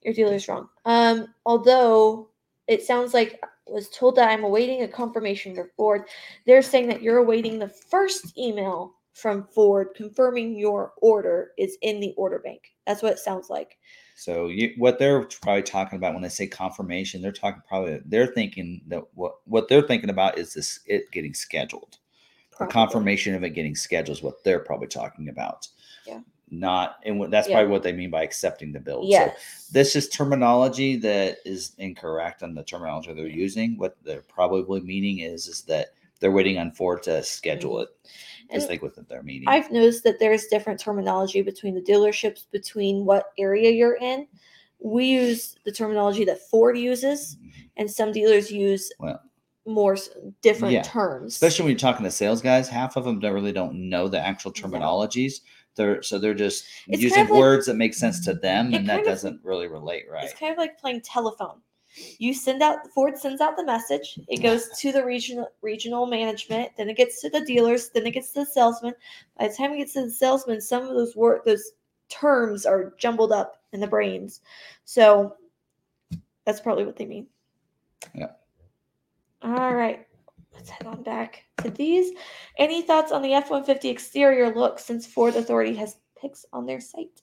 Your dealer's wrong. Um, although it sounds like was told that I'm awaiting a confirmation from Ford. They're saying that you're awaiting the first email from Ford confirming your order is in the order bank. That's what it sounds like. So you, what they're probably talking about when they say confirmation, they're talking probably they're thinking that what what they're thinking about is this it getting scheduled. The confirmation of it getting scheduled is what they're probably talking about. Yeah. Not and that's Yeah. probably what they mean by accepting the build. So this is terminology that is incorrect on the terminology they're using. What they're probably meaning is is that they're waiting on Ford to schedule mm-hmm. it. And think what they're meaning. I've noticed that there's different terminology between the dealerships, between what area you're in. We use the terminology that Ford uses, mm-hmm. and some dealers use Well, more different Yeah. terms. especially when you're talking to sales guys, half of them don't really don't know the actual No. terminologies. They're so they're just It's using kind of like- words that make sense to them, and that of- doesn't really relate, right? It's kind of like playing telephone. You send out Ford sends out the message. It goes to the regional regional management. Then it gets to the dealers. Then it gets to the salesman. By the time it gets to the salesman, some of those word those terms are jumbled up in the brains. So that's probably what they mean. Yeah. All right. Let's head on back to these. Any thoughts on the F one fifty exterior look since Ford Authority has pics on their site?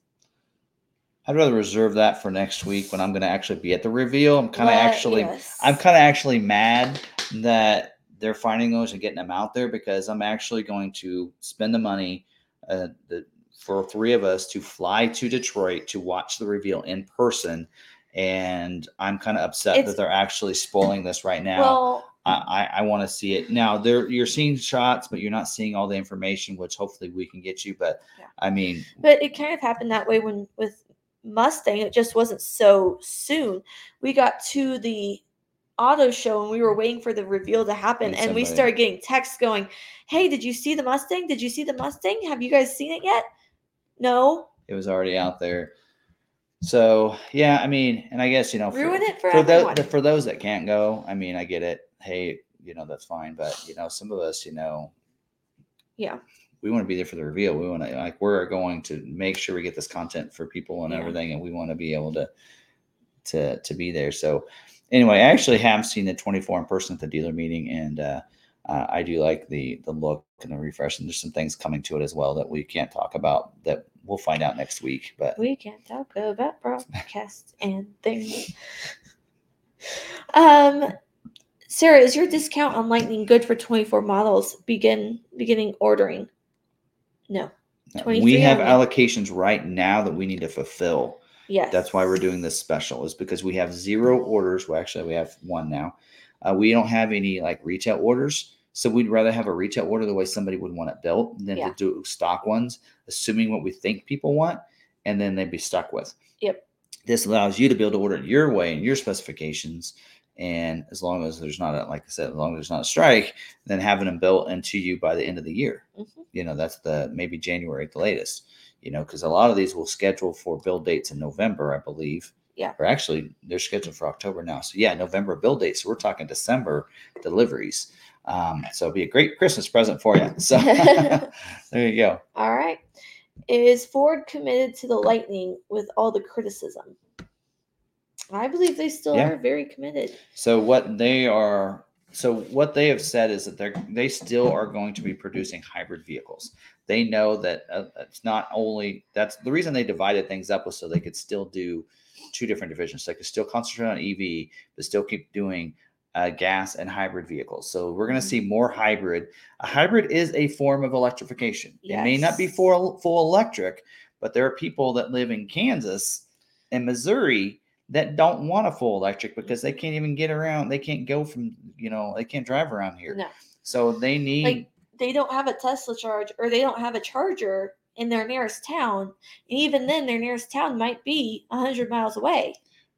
I'd rather reserve that for next week when I'm going to actually be at the reveal. I'm kind of actually, yes. I'm kind of actually mad that they're finding those and getting them out there because I'm actually going to spend the money uh, the, for three of us to fly to Detroit to watch the reveal in person. And I'm kind of upset It's- that they're actually spoiling this right now. Well, I, I, want to see it now. There, you're seeing shots, but you're not seeing all the information, which hopefully we can get you. But Yeah. I mean, but it kind of happened that way when with Mustang. It just wasn't so soon. We got to the auto show and we were waiting for the reveal to happen, And and we started getting texts going, "Hey, did you see the Mustang? Did you see the Mustang? Have you guys seen it yet?" No, it was already out there. So yeah, I mean, and I guess you know, for, ruin it for, for, for those that can't go, I mean, I get it. Hey, you know, that's fine. But you know, some of us, you know, yeah, we want to be there for the reveal. We want to like we're going to make sure we get this content for people and Yeah. everything, and we want to be able to to to be there. So anyway, I actually have seen the 24 in person at the dealer meeting, and uh, uh, I do like the the look and the refresh. And there's some things coming to it as well that we can't talk about that we'll find out next week. But we can't talk about broadcasts and things. Um, Sarah, is your discount on Lightning good for twenty four models? Begin beginning ordering. No. we have only. allocations right now that we need to fulfill. Yes. That's why we're doing this special is because we have zero orders. Well, actually, we have one now. Uh, we don't have any like retail orders, so we'd rather have a retail order the way somebody would want it built than Yeah. to do stock ones, assuming what we think people want, and then they'd be stuck with. Yep. This allows you to be able to order it your way and your specifications, and as long as there's not a like I said, as long as there's not a strike, then having them built into you by the end of the year. Mhm. You know, that's the maybe January at the latest you know, because a lot of these will schedule for build dates in November, I believe. Yeah. Or actually, they're scheduled for October now. So yeah, November build dates. So we're talking December deliveries. Um, so it'll be a great Christmas present for you. So there you go. All right. Is Ford committed to the Lightning with all the criticism? I believe they still Yeah. are very committed. So what they are, so what they have said is that they're they still are going to be producing hybrid vehicles. They know that uh, it's not only that's the reason they divided things up was so they could still do two different divisions. They could still concentrate on EV, but still keep doing uh, gas and hybrid vehicles. So we're going to see more hybrid. A hybrid is a form of electrification. It may not be full full electric, but there are people that live in Kansas and Missouri that don't want a full electric because they mm-hmm. can't even get around. They can't go from, you know, they can't drive around here. No, So they need like they don't have a Tesla charge or they don't have a charger in their nearest town. And even then, their nearest town might be 100 miles away.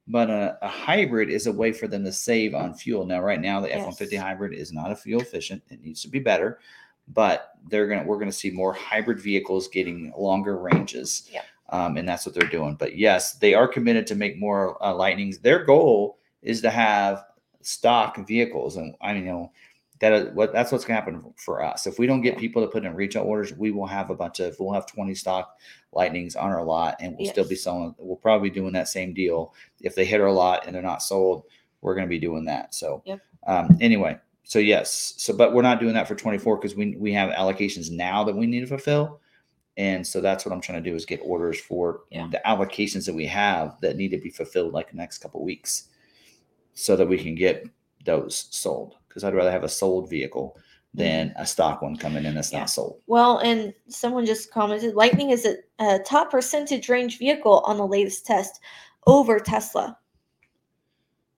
but a, a hybrid is a way for them to save on fuel. Now, right now, the F one fifty Yes. hybrid is not a fuel efficient. It needs to be better, but they're gonna we're gonna see more hybrid vehicles getting longer ranges. Yeah. Um, and that's what they're doing. But yes, they are committed to make more uh, lightnings. Their goal is to have stock vehicles, and I mean, you know that is what that's what's gonna happen for us. If we don't get people to put in retail orders, we will have a bunch of we'll have twenty stock lightnings on our lot, and we'll still be selling. We'll probably be doing that same deal if they hit our lot and they're not sold, we're going to be doing that. So, Yep. um, anyway, so yes, so but we're not doing that for 24 because we we have allocations now that we need to fulfill, and so that's what I'm trying to do is get orders for Yeah. the allocations that we have that need to be fulfilled like the next couple weeks, so that we can get those sold. Because I'd rather have a sold vehicle than a stock one coming in that's Mm-hmm. Yeah. not sold. Well, and someone just commented Lightning is a, a top percentage range vehicle on the latest test over Tesla.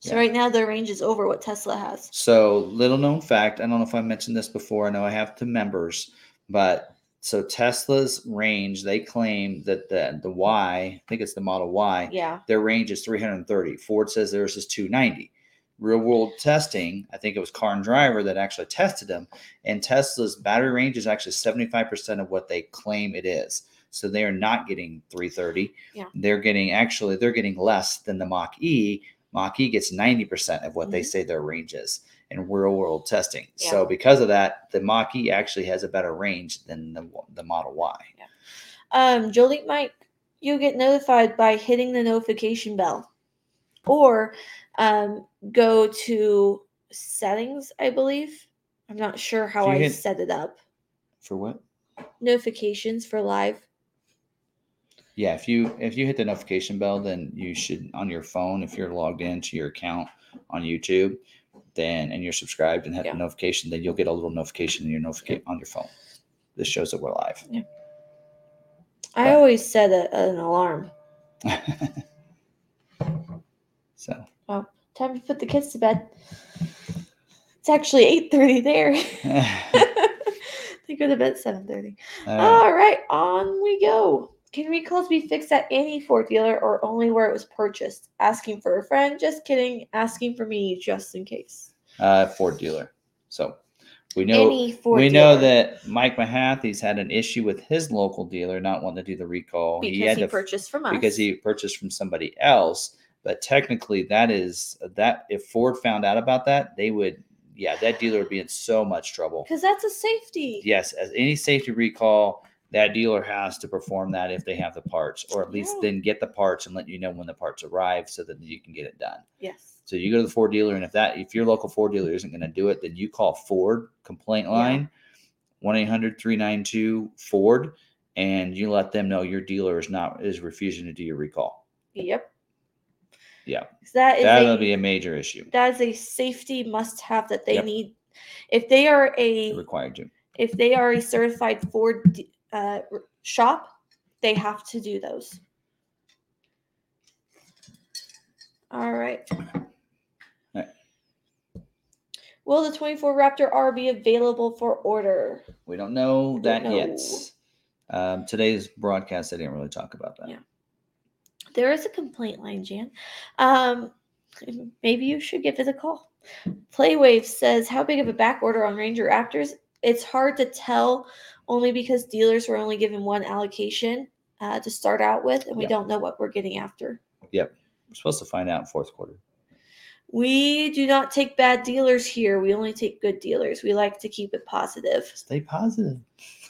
So Yeah. right now their range is over what Tesla has. So, little known fact, I don't know if I mentioned this before. I know I have to members, but so Tesla's range, they claim that the the Y, I think it's the Model Y, Yeah. their range is 330. Ford says theirs is 290. Real world testing, I think it was Car and Driver that actually tested them, and Tesla's battery range is actually 75% of what they claim it is. So they are not getting 330. Yeah. They're getting actually they're getting less than the Mach E. Mach E gets 90% of what they Mhm. say their range is in real world testing. Yeah. So because of that, the Mach E actually has a better range than the, the Model Y. Yeah. Um, Jolie Mike, you get notified by hitting the notification bell. Or um, go to settings, I believe. I'm not sure how I hit- set it up. For what? Notifications for live. Yeah, if you if you hit the notification bell, then you should on your phone if you're logged into your account on YouTube, then and you're subscribed and have Yeah. the notification, then you'll get a little notification in your notification on your phone. This shows that we're live. I Right. always set a, an alarm. so Time to put the kids to bed. It's actually eight thirty there. they go to bed seven thirty. uh, All right, on we go. Can recalls be fixed at any Ford dealer or only where it was purchased? Asking for a friend. Just kidding. Asking for me just in case. uh, Ford dealer. So we know any Ford we know that Mike Mahathey's had an issue with his local dealer not wanting to do the recall. because he had he to purchased from us. because he purchased from somebody else. But technically, that is that if Ford found out about that, they would, yeah, that dealer would be in so much trouble. because that's a safety. Yes, as any safety recall, that dealer has to perform that if they have the parts, or at least then get the parts and let you know when the parts arrive so that you can get it done. Yes. So you go to the Ford dealer, and if that if your local Ford dealer isn't going to do it, then you call Ford complaint line, 1-800-392 Ford, and you let them know your dealer is not is refusing to do your recall. Yep. Yeah. That is That is That'll a, be a major issue. that is a safety must have that they Yep. need. If they are a Required to. if they are a certified Ford uh, shop, they have to do those. All right. Right. Will the 24 Raptor R be available for order? We don't know that yet. Um, today's broadcast, I didn't really talk about that. Yeah. There is a complaint line, Jan. Um, maybe you should give it a call. Playwave says, How big of a back order on Ranger Raptors? It's hard to tell only because dealers were only given one allocation uh, to start out with, and we Yeah. don't know what we're getting after. Yep. We're supposed to find out in fourth quarter. We do not take bad dealers here. We only take good dealers. We like to keep it positive. Stay positive.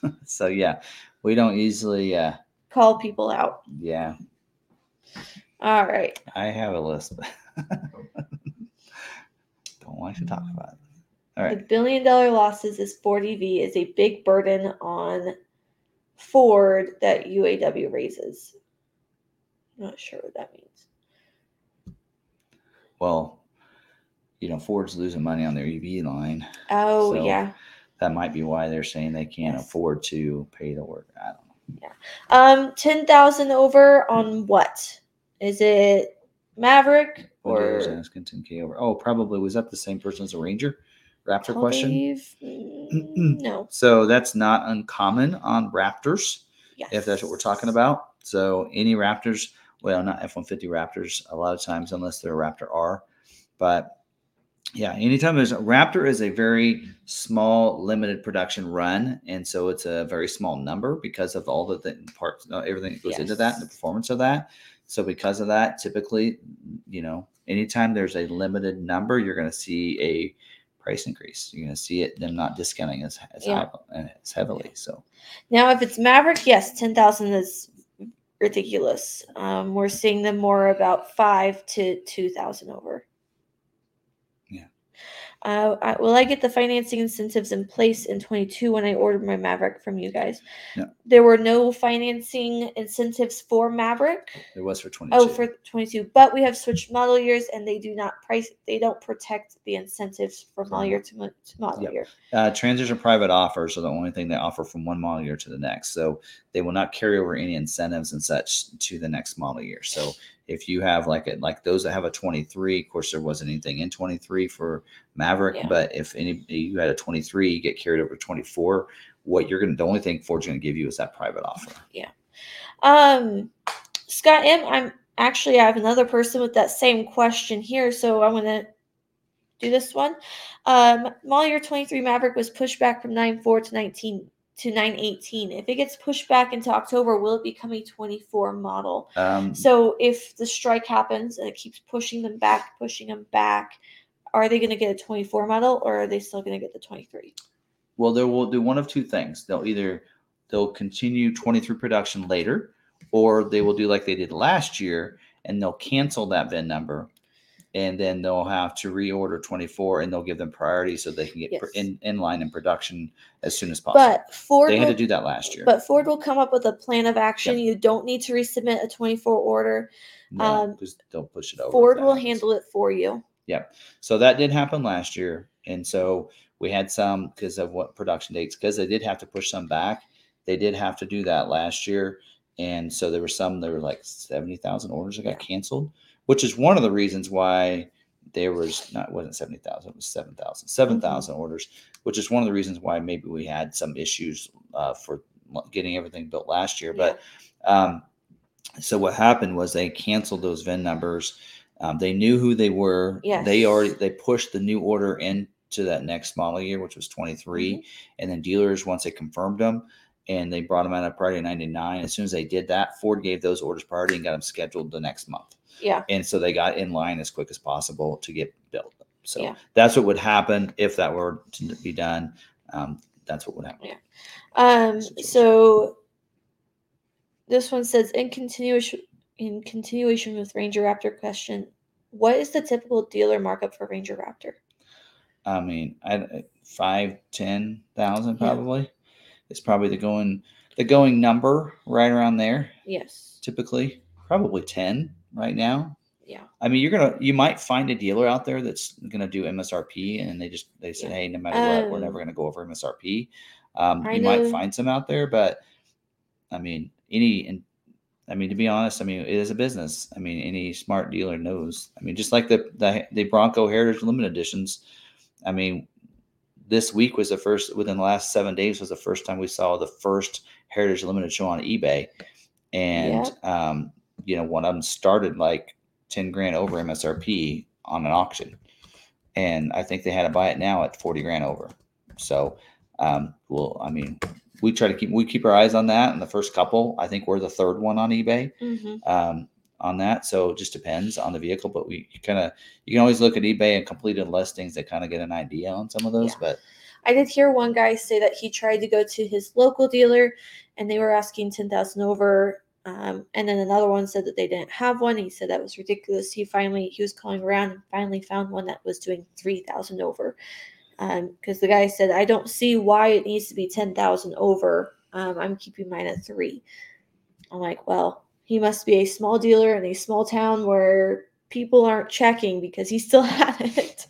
so yeah, we don't easily. Uh, Call people out. yeah, All right. I have a list. don't like to talk about it. All The billion dollar losses is 40V is a big burden on Ford that UAW raises. I'm not sure what that means. Well, you know, Ford's losing money on their EV line. Oh So- yeah. That might be why they're saying they can't Yes. afford to pay the work. I don't know. Yeah. Um, ten thousand over on what? Is it Maverick Or or asking 10k over. Oh, probably was that the same person as a Ranger? Raptor question. believe- Mm, no. So that's not uncommon on Raptors, Yes. if that's what we're talking about. So any Raptors, well, not F 150 Raptors, a lot of times, unless they're a Raptor R. But yeah, anytime there's a Raptor is a very small, limited production run. And so it's a very small number because of all the th- parts, uh, everything that goes into that and the performance of that. So because of that, typically, you know, anytime there's a limited number, you're going to see a price increase. You're going to see it them not discounting as as, Yeah. high, as heavily. So Now, if it's Maverick, yes, ten thousand is ridiculous. Um, we're seeing them more about five to two thousand over. Uh, I, will I get the financing incentives in place in 22 when I ordered my Maverick from you guys? No. There were no financing incentives for Maverick. There was for 22. Oh, for 22, but we have switched model years and they do not price, they don't protect the incentives from model year to, to model Yep. year. Uh, transition private offers are the only thing they offer from one model year to the next. So they will not carry over any incentives and such to the next model year. So if you have like it like those that have a 23, of course there wasn't anything in 23 for Maverick, Yeah. but if any you had a 23, you get carried over to 24. What you're gonna the only thing Ford's gonna give you is that private offer. Yeah. Um, Scott M, I'm actually I have another person with that same question here, so I'm gonna do this one. Um, model year 23 Maverick was pushed back from 9.4 to 19 to 918. If it gets pushed back into October, will it become a 24 model? Um, So if the strike happens and it keeps pushing them back, pushing them back, are they going to get a 24 model or are they still going to get the 23? Well, they will do one of two things. They'll either they'll continue 23 production later, or they will do like they did last year and they'll cancel that VIN number and then they'll have to reorder 24 and they'll give them priority so they can get Yes. in, in line in production as soon as possible. But Ford they had will, to do that last year. but Ford will come up with a plan of action. You don't need to resubmit a 24 order. No, um, they'll push it over. Ford will happens. handle it for you. Yeah. So that did happen last year. And so we had some because of what production dates, because they did have to push some back. They did have to do that last year. And so there were some, there were like 70,000 orders that got canceled, which is one of the reasons why there was not, it wasn't 70,000, it was 7,000, 7,000 orders, which is one of the reasons why maybe we had some issues uh, for getting everything built last year. But um, so what happened was they canceled those VIN numbers. Um, they knew who they were. They already they pushed the new order into that next model year, which was 23. Mm-hmm. And then dealers once they confirmed them and they brought them out of priority 99. As soon as they did that, Ford gave those orders priority and got them scheduled the next month. Yeah. And so they got in line as quick as possible to get built. So Yeah. that's what would happen if that were to be done. Um, that's what would happen. Um, so this one says in continuation in continuation with Ranger Raptor question, what is the typical dealer markup for Ranger Raptor? I mean, I five, ten thousand Yeah. It's probably the going the going number right around there. Yes. Typically, probably ten right now. Yeah. I mean, you're gonna you might find a dealer out there that's gonna do MSRP, and they just they say, Yeah. hey, no matter what, we're Um, never gonna go over MSRP. Um, you might find some out there, but I mean, any and I mean, to be honest, I mean, it is a business. I mean, any smart dealer knows. I mean, just like the the, the Bronco Heritage Limited Editions. I mean, this week was the first within the last seven days was the first time we saw the first Heritage Limited show on eBay, and um, you know, one of them started like ten grand over MSRP on an auction, and I think they had to buy it now at forty grand over. So, um, well, I mean, we try to keep we keep our eyes on that. And the first couple, I think we're the third one on eBay Mm-hmm. um, on that. So it just depends on the vehicle, but we kind of you can always look at eBay and completed listings to kind of get an idea on some of those. Yeah. But I did hear one guy say that he tried to go to his local dealer and they were asking 10,000 over. Um, and then another one said that they didn't have one. He said that was ridiculous. He finally, he was calling around and finally found one that was doing 3,000 over. Um, cause the guy said, I don't see why it needs to be 10,000 over. Um, I'm keeping mine at three. I'm like, well, he must be a small dealer in a small town where people aren't checking because he still had it.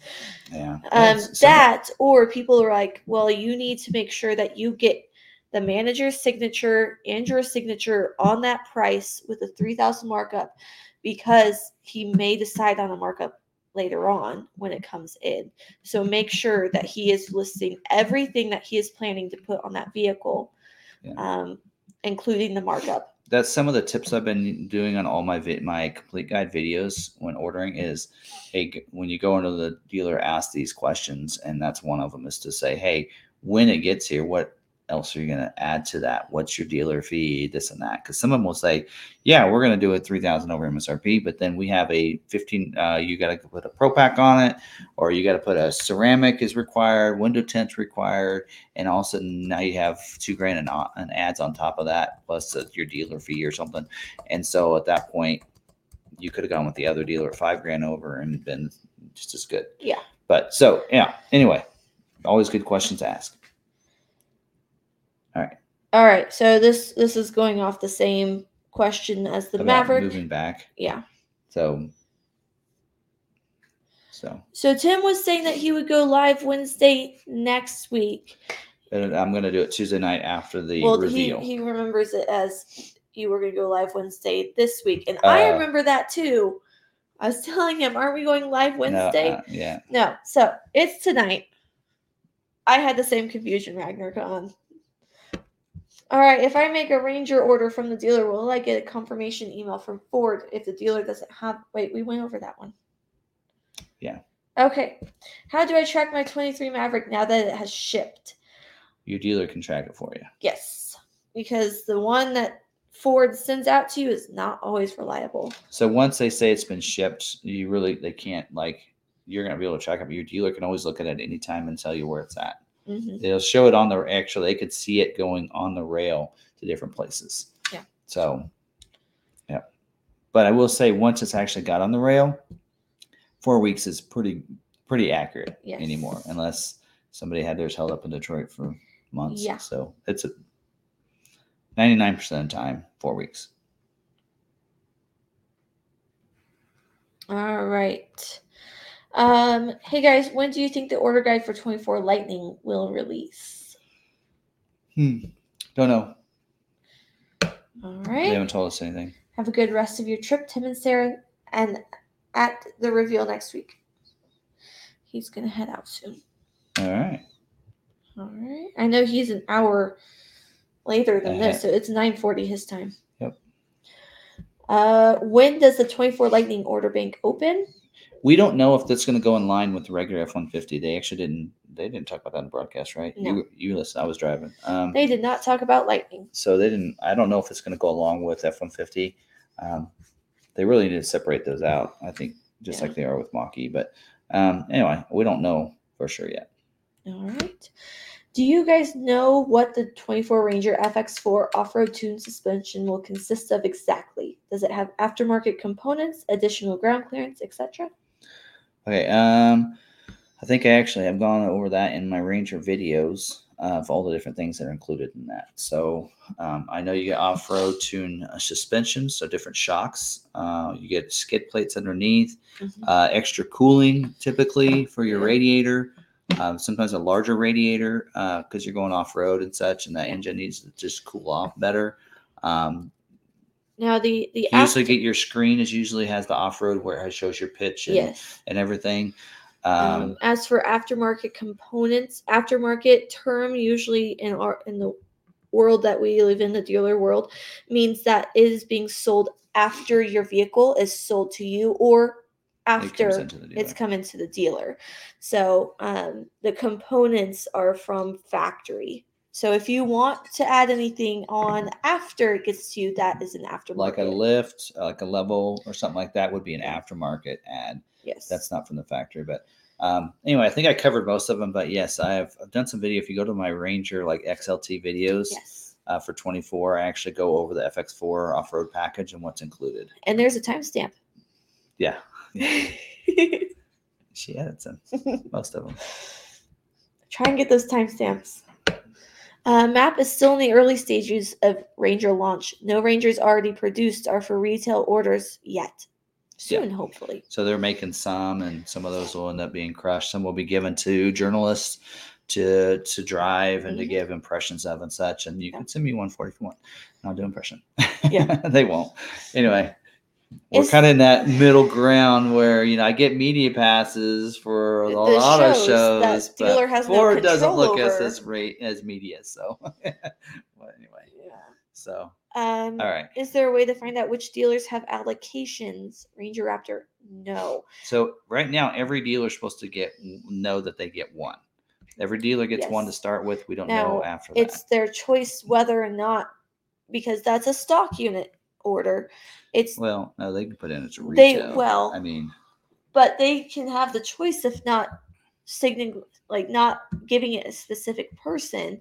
Yeah, um, that or people are like well you need to make sure that you get the manager's signature and your signature on that price with a 3000 markup because he may decide on a markup later on when it comes in. So make sure that he is listing everything that he is planning to put on that vehicle Yeah. um, including the markup that's some of the tips I've been doing on all my vi- my complete guide videos when ordering is hey when you go into the dealer ask these questions and that's one of them is to say hey when it gets here what else are you going to add to that? What's your dealer fee? This and that. Because some of them will say yeah we're going to do it 3000 over msrp but then we have a 15 uh, you got to put a pro pack on it or you got to put a ceramic is required window tint required and all of a sudden now you have two grand and, in ads on top of that plus uh, your dealer fee or something. And so at that point you could have gone with the other dealer at five grand over and been just as good. Yeah. but so yeah anyway always good questions to ask all right so this this is going off the same question as the about maverick moving back yeah so so So Tim was saying that he would go live Wednesday next week. and i'm going to do it tuesday night after the well, reveal he he remembers it as you were going to go live Wednesday this week, and I Uh, remember that too. I was telling him, "Aren't we going live Wednesday?" no, uh, yeah No, so it's tonight. I had the same confusion, RagnarKon. All right, if I make a Ranger order from the dealer, will I get a confirmation email from Ford if the dealer doesn't have? Wait, we went over that one. Yeah. Okay. How do I track my 23 Maverick now that it has shipped? your dealer can track it for you Yes, because the one that Ford sends out to you is not always reliable. So once they say it's been shipped, you really they can't like you're gonna be able to track it. But your dealer can always look at it at any time and tell you where it's at. Hmm They'll show it on the actually they could see it going on the rail to different places. Yeah. So yeah. But I will say once it's actually got on the rail, four weeks is pretty pretty accurate Yes. anymore, unless somebody had theirs held up in Detroit for months. Yeah. So it's a ninety nine percent of the time four weeks. All right. Um, hey guys, when do you think the order guide for 24 Lightning will release? Hmm. Don't know. All right. They haven't told us anything. Have a good rest of your trip, Tim and Sarah, and at the reveal next week. He's gonna head out soon. All right. All right. I know he's an hour later than Ahead. this, so it's 9:40 his time. Yep. Uh, when does the 24 Lightning order bank open? We don't know if that's going to go in line with the regular F one fifty. They actually didn't. They didn't talk about that in broadcast, right? No. You you listen. I was driving. Um, They did not talk about Lightning. so they didn't. I don't know if it's going to go along with F one fifty. Um, they really need to separate those out. I think just Yeah. like they are with Mach-E. But um, anyway, we don't know for sure yet. All right. Do you guys know what the 24 Ranger FX4 off-road tune suspension will consist of exactly? Does it have aftermarket components, additional ground clearance, etc.? Okay. Um, I think I actually have gone over that in my Ranger videos of all the different things that are included in that. So um, I know you get off-road tune uh, suspension, so different shocks. Uh, you get skid plates underneath, Mhm. uh, extra cooling typically for your radiator. Um, sometimes a larger radiator because you're going off-road and such, and that engine needs to just cool off better. Um, Now the the you usually aft- get your screen is usually has the off-road where it shows your pitch and, yes. and everything. Um, Um, as for aftermarket components, aftermarket term usually in our in the world that we live in, the dealer world, means that it is being sold after your vehicle is sold to you or after the it's come into the dealer. So um, the components are from factory. So if you want to add anything on after it gets to you, that is an aftermarket. like a lift, like a level or something like that would be an aftermarket ad. yes. That's not from the factory, but um, anyway, I think I covered most of them. But yes, I've, I've done some video. If you go to my Ranger like XLT videos yes. uh, for 24, I actually go over the FX4 off-road package and what's included. And there's a timestamp. Yeah, she edits them, most of them. Try and get those timestamps. Uh, map is still in the early stages of Ranger launch. No Rangers already produced are for retail orders yet. Soon, hopefully. So they're making some, and some of those will end up being crushed. Some will be given to journalists to to drive and to Mhm. give impressions of and such. And you Yeah. can send me one forty if you want. I'll do impression. Yeah. they won't. Anyway, we're kind of in that middle ground where you know I get media passes for a lot of shows shows, that dealer but has no Ford doesn't look over. as rate as media. So, well, anyway, yeah. so Um, all right. Is there a way to find out which dealers have allocations? Ranger Raptor, no. So right now, every dealer is supposed to get know that they get one. Every dealer gets one to start with. We don't Now, know after that. It's their choice whether or not, because that's a stock unit order. It's Well, no, they can put in as a They- retail. well, I mean, but they can have the choice of not signaling like not giving it a specific person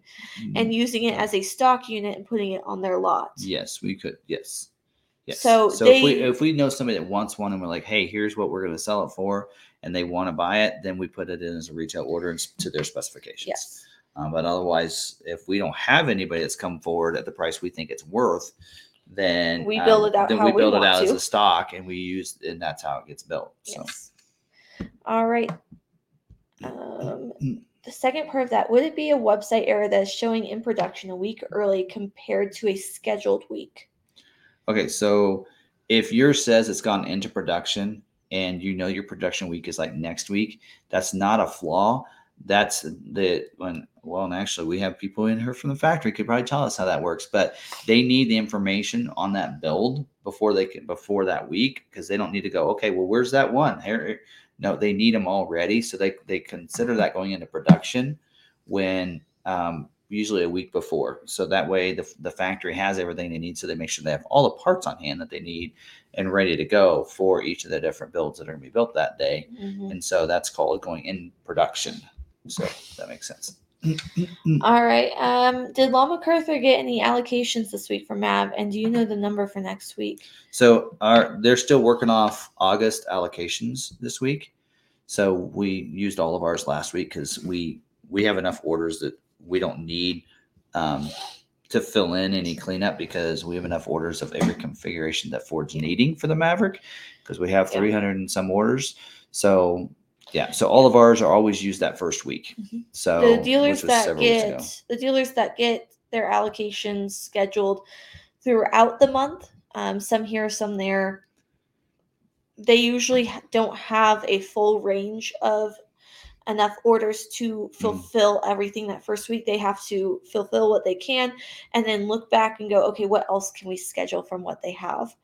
and using it as a stock unit and putting it on their lot. yes, we could. Yes, yes. So so if we if we know somebody that wants one and we're like, hey, here's what we're going to sell it for, and they want to buy it, then we put it in as a retail order to their specifications. Yes. Um, but otherwise, if we don't have anybody that's come forward at the price we think it's worth, then We build um, it out Then how we we build it want out as a stock, and we use, and that's how it gets built. So Yes. All right. Um, the second part of that would it be a website error that is showing in production a week early compared to a scheduled week? okay, so if yours says it's gone into production and you know your production week is like next week, that's not a flaw. That's the when well, and actually we have people in here from the factory could probably tell us how that works, but they need the information on that build before they can before that week because they don't need to go, okay, well, where's that one? Here, no, they need them already. So they they consider that going into production when um, usually a week before. So that way the, the factory has everything they need. So they make sure they have all the parts on hand that they need and ready to go for each of the different builds that are going to be built that day. Mhm. And so that's called going in production. So that makes sense. All right. Um, did Long McArthur get any allocations this week for MAV? And do you know the number for next week? So our they're still working off August allocations this week. So we used all of ours last week because we we have enough orders that we don't need um, to fill in any cleanup because we have enough orders of every configuration that Ford's needing for the Maverick because we have Yeah. 300 and some orders. So yeah, so all of ours are always used that first week. Mhm. So the dealers that several weeks ago. get the dealers that get their allocations scheduled throughout the month um, some here some there they usually don't have a full range of enough orders to fulfill everything that first week they have to fulfill what they can and then look back and go okay what else can we schedule from what they have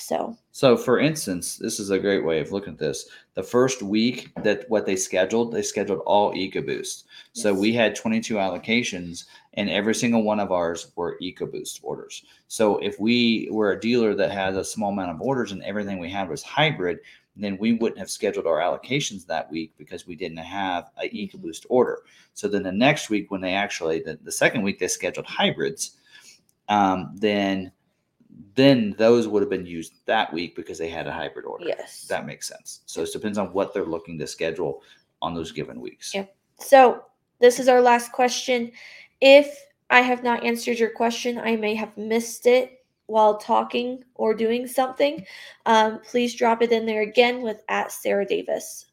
so So, for instance, this is a great way of looking at this. The first week that what they scheduled, they scheduled all EcoBoost. So we had 22 allocations, and every single one of ours were EcoBoost orders. So if we were a dealer that had a small amount of orders and everything we had was hybrid, then we wouldn't have scheduled our allocations that week because we didn't have a EcoBoost order. So then the next week, when they actually the, the second week they scheduled hybrids, um, then then those would have been used that week because they had a hybrid order. yes That makes sense. So it depends on what they're looking to schedule on those given weeks. Yep. So this is our last question. If I have not answered your question, I may have missed it while talking or doing something. Um, please drop it in there again with at Sarah Davis.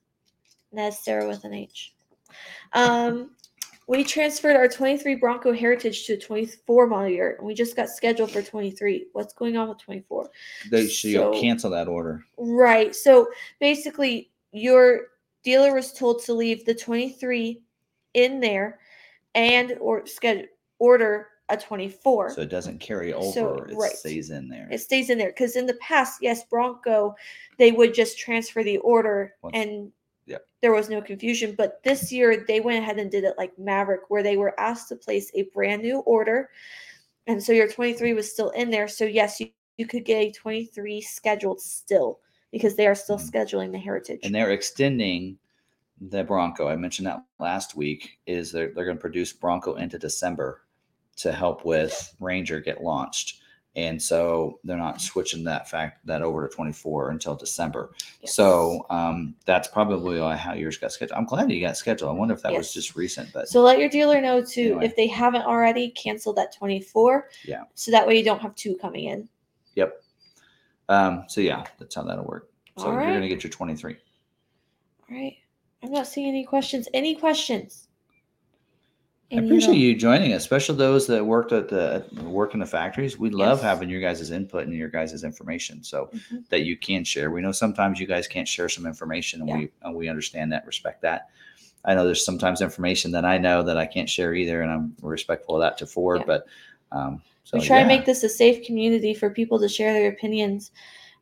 And That's Sarah with an H. Um, we transferred our 23 Bronco Heritage to a 24 model year, and we just got scheduled for 23. What's going on with 24? They should So- cancel that order. Right. So basically, your dealer was told to leave the 23 in there and or schedule order a 24. So it doesn't carry over. So, it right. stays in there. it stays in there because in the past, yes, Bronco, they would just transfer the order Once- and Yep. there was no confusion. But this year, they went ahead and did it like Maverick, where they were asked to place a brand new order. And so your 23 was still in there. So, yes, you, you could get a 23 scheduled still because they are still Mhm. scheduling the Heritage. and they're extending the Bronco. I mentioned that last week. Is they're they're going to produce Bronco into December to help with Ranger get launched, and so they're not switching that fact that over to 24 until December. Yes. So um, that's probably how yours got scheduled. I'm glad you got scheduled. I wonder if that was just recent, but So let your dealer know to, Anyway. if they haven't already, cancel that 24. Yeah. So that way you don't have two coming in. yep. Um, so yeah, that's how that'll work. So All you're right. gonna get your 23. All right. I'm not seeing any questions. Any questions? I appreciate you joining, us, especially those that worked at the work in the factories. We love Yes. having your guys' input and your guys' information, so Mhm. that you can share. We know sometimes you guys can't share some information, and Yeah. we and we understand that, respect that. I know there's sometimes information that I know that I can't share either, and I'm respectful of that to Ford. Yeah. But um, so we try yeah. to make this a safe community for people to share their opinions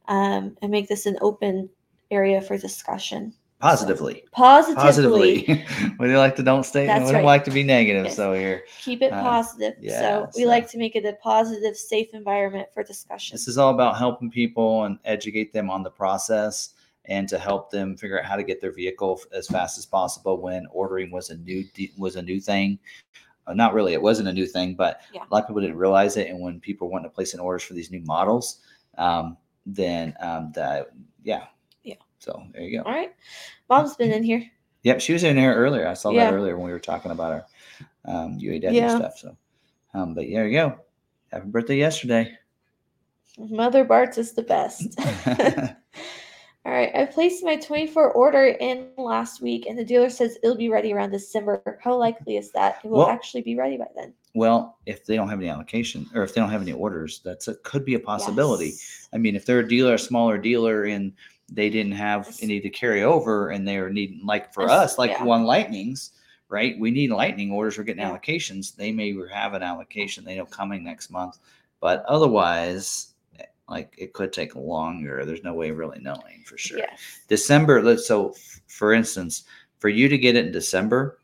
um, and make this an open area for discussion. Positively, Positively. positively. we like to don't stay. That's we don't right. like to be negative. Yes. So here, Keep it Uh, positive. yeah, so we so- like to make it a positive, safe environment for discussion. This is all about helping people and educate them on the process and to help them figure out how to get their vehicle as fast as possible when ordering was a new was a new thing. Uh, not really, it wasn't a new thing, but Yeah. a lot of people didn't realize it. And when people want to place in orders for these new models, um, then um, that yeah, Yeah. So there you go. All right. Mom's been in here. Yep, she was in here earlier. I saw Yeah. that earlier when we were talking about our um, UAW Yeah. stuff. So, um, but there you go. Happy birthday yesterday. Mother Bartz is the best. All right, I placed my 24 order in last week, and the dealer says it'll be ready around December. How likely is that it will Well- actually be ready by then? Well, if they don't have any allocation or if they don't have any orders, that's a could be a possibility. Yes. I mean, if they're a dealer, a smaller dealer, and they didn't have any to carry over, and they are needing like for us, like yeah. one lightnings, right? We need lightning orders. We're getting Yeah. allocations. They may have an allocation. They know coming next month, but otherwise, like it could take longer. There's no way of really knowing for sure. December, let's so for instance, for you to get it in December,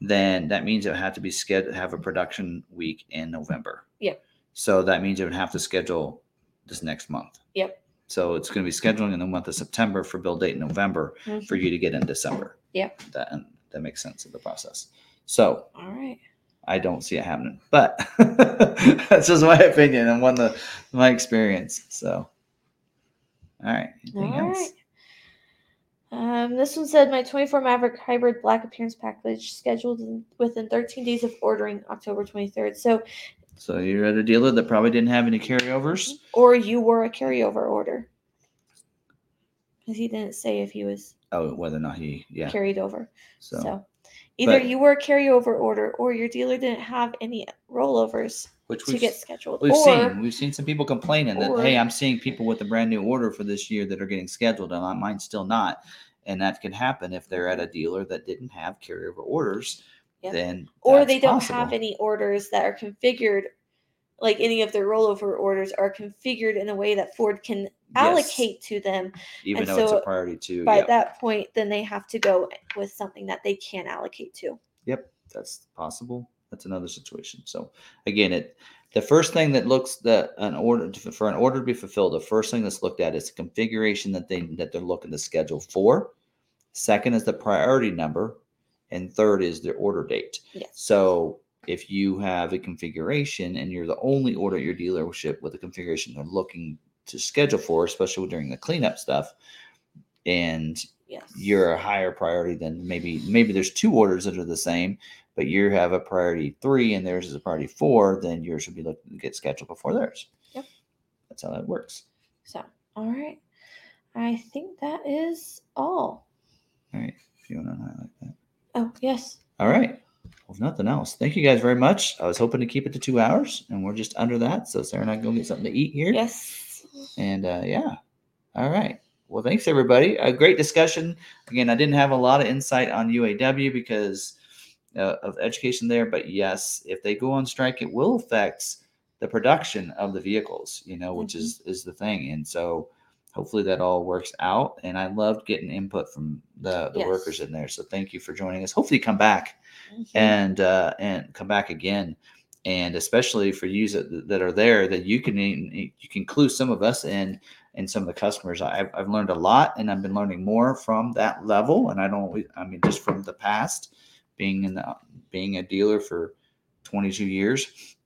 then that means it would have to be scheduled have a production week in November. yeah So that means it would have to schedule this next month. Yep. So it's going to be scheduling in the month of September for build date in November for Mhm. you to get in December. Yep. That and that makes sense of the process. So All right. I don't see it happening. But that's just my opinion and one of my experience. So, all right. Anything All else? right. Um, this one said my 24 Maverick Hybrid Black Appearance package scheduled in, within 13 days of ordering October 23rd. So, So you're at a dealer that probably didn't have any carryovers. or you were a carryover order. Because he didn't say if he was Oh, whether or not he, yeah. carried over. So, So, either but- you were a carryover order or your dealer didn't have any rollovers which to get scheduled. we've or, seen, we've seen some people complaining that, hey, I'm seeing people with a brand new order for this year that are getting scheduled and mine's still not. And that can happen if they're at a dealer that didn't have carryover orders. Yeah. Then, or they don't possible. have any orders that are configured like any of their rollover orders are configured in a way that Ford can Yes, allocate to them. even and though it's a priority too. By Yep. that point, then they have to go with something that they can allocate to. Yep, that's possible. That's another situation. So again, it the first thing that looks that an order for an order to be fulfilled, the first thing that's looked at is the configuration that they that they're looking to schedule for. Second is the priority number, and third is the order date. Yes. So if you have a configuration and you're the only order at your dealership with the configuration they're looking to schedule for, especially during the cleanup stuff, and Yes. you're a higher priority than maybe maybe there's two orders that are the same, but you have a priority three and theirs is a priority four, then yours should be looking to get scheduled before theirs. Yep. That's how that works. So, all right. I think that is all. All right. If you want to highlight. Oh, yes. All right. Well, if nothing else, thank you guys very much. I was hoping to keep it to two hours, and we're just under that. So Sarah and I go get something to eat here. Yes. And uh, yeah. All right. Well, thanks everybody. A great discussion. Again, I didn't have a lot of insight on UAW because uh, of education there, but yes, if they go on strike, it will affect the production of the vehicles. You know, which Mhm. is is the thing. And so hopefully that all works out. And I loved getting input from the the Yes. workers in there. So thank you for joining us. Hopefully, come back and uh, and come back again. And especially for you that, that are there, that you can you can clue some of us in and some of the customers. I've, I've learned a lot, and I've been learning more from that level. And I don't, I mean, just from the past, being in the being a dealer for 22 years,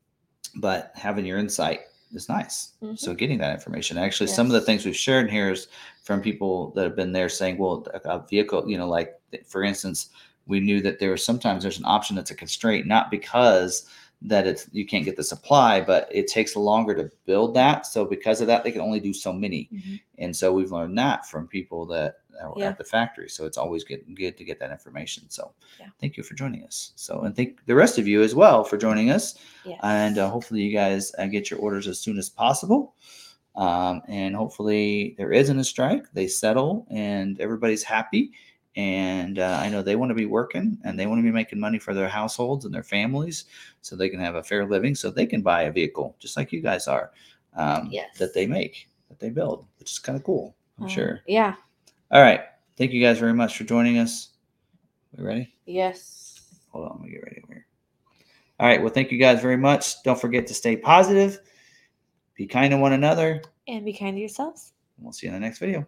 but having your insight is nice. So getting that information, actually, some of the things we've shared here is from people that have been there saying, well, a, vehicle, you know, like for instance, we knew that there was sometimes there's an option that's a constraint, not because that it's you can't get the supply, but it takes longer to build that. So because of that, they can only do so many. Mhm. And so we've learned that from people that Yeah. at the factory. So it's always good good to get that information. So Yeah. thank you for joining us. So and thank the rest of you as well for joining us. Yes. And uh, hopefully you guys uh, get your orders as soon as possible. Um, and hopefully there isn't a strike. They settle and everybody's happy. And uh, I know they want to be working and they want to be making money for their households and their families so they can have a fair living so they can buy a vehicle just like you guys are um, Yes. that they make, that they build, which is kind of cool. I'm Um, sure. Yeah. All right. Thank you guys very much for joining us. We ready? Yes. Hold on, let me get ready over here. All right. Well, thank you guys very much. Don't forget to stay positive, be kind to one another, And be kind to yourselves. and we'll see you in the next video.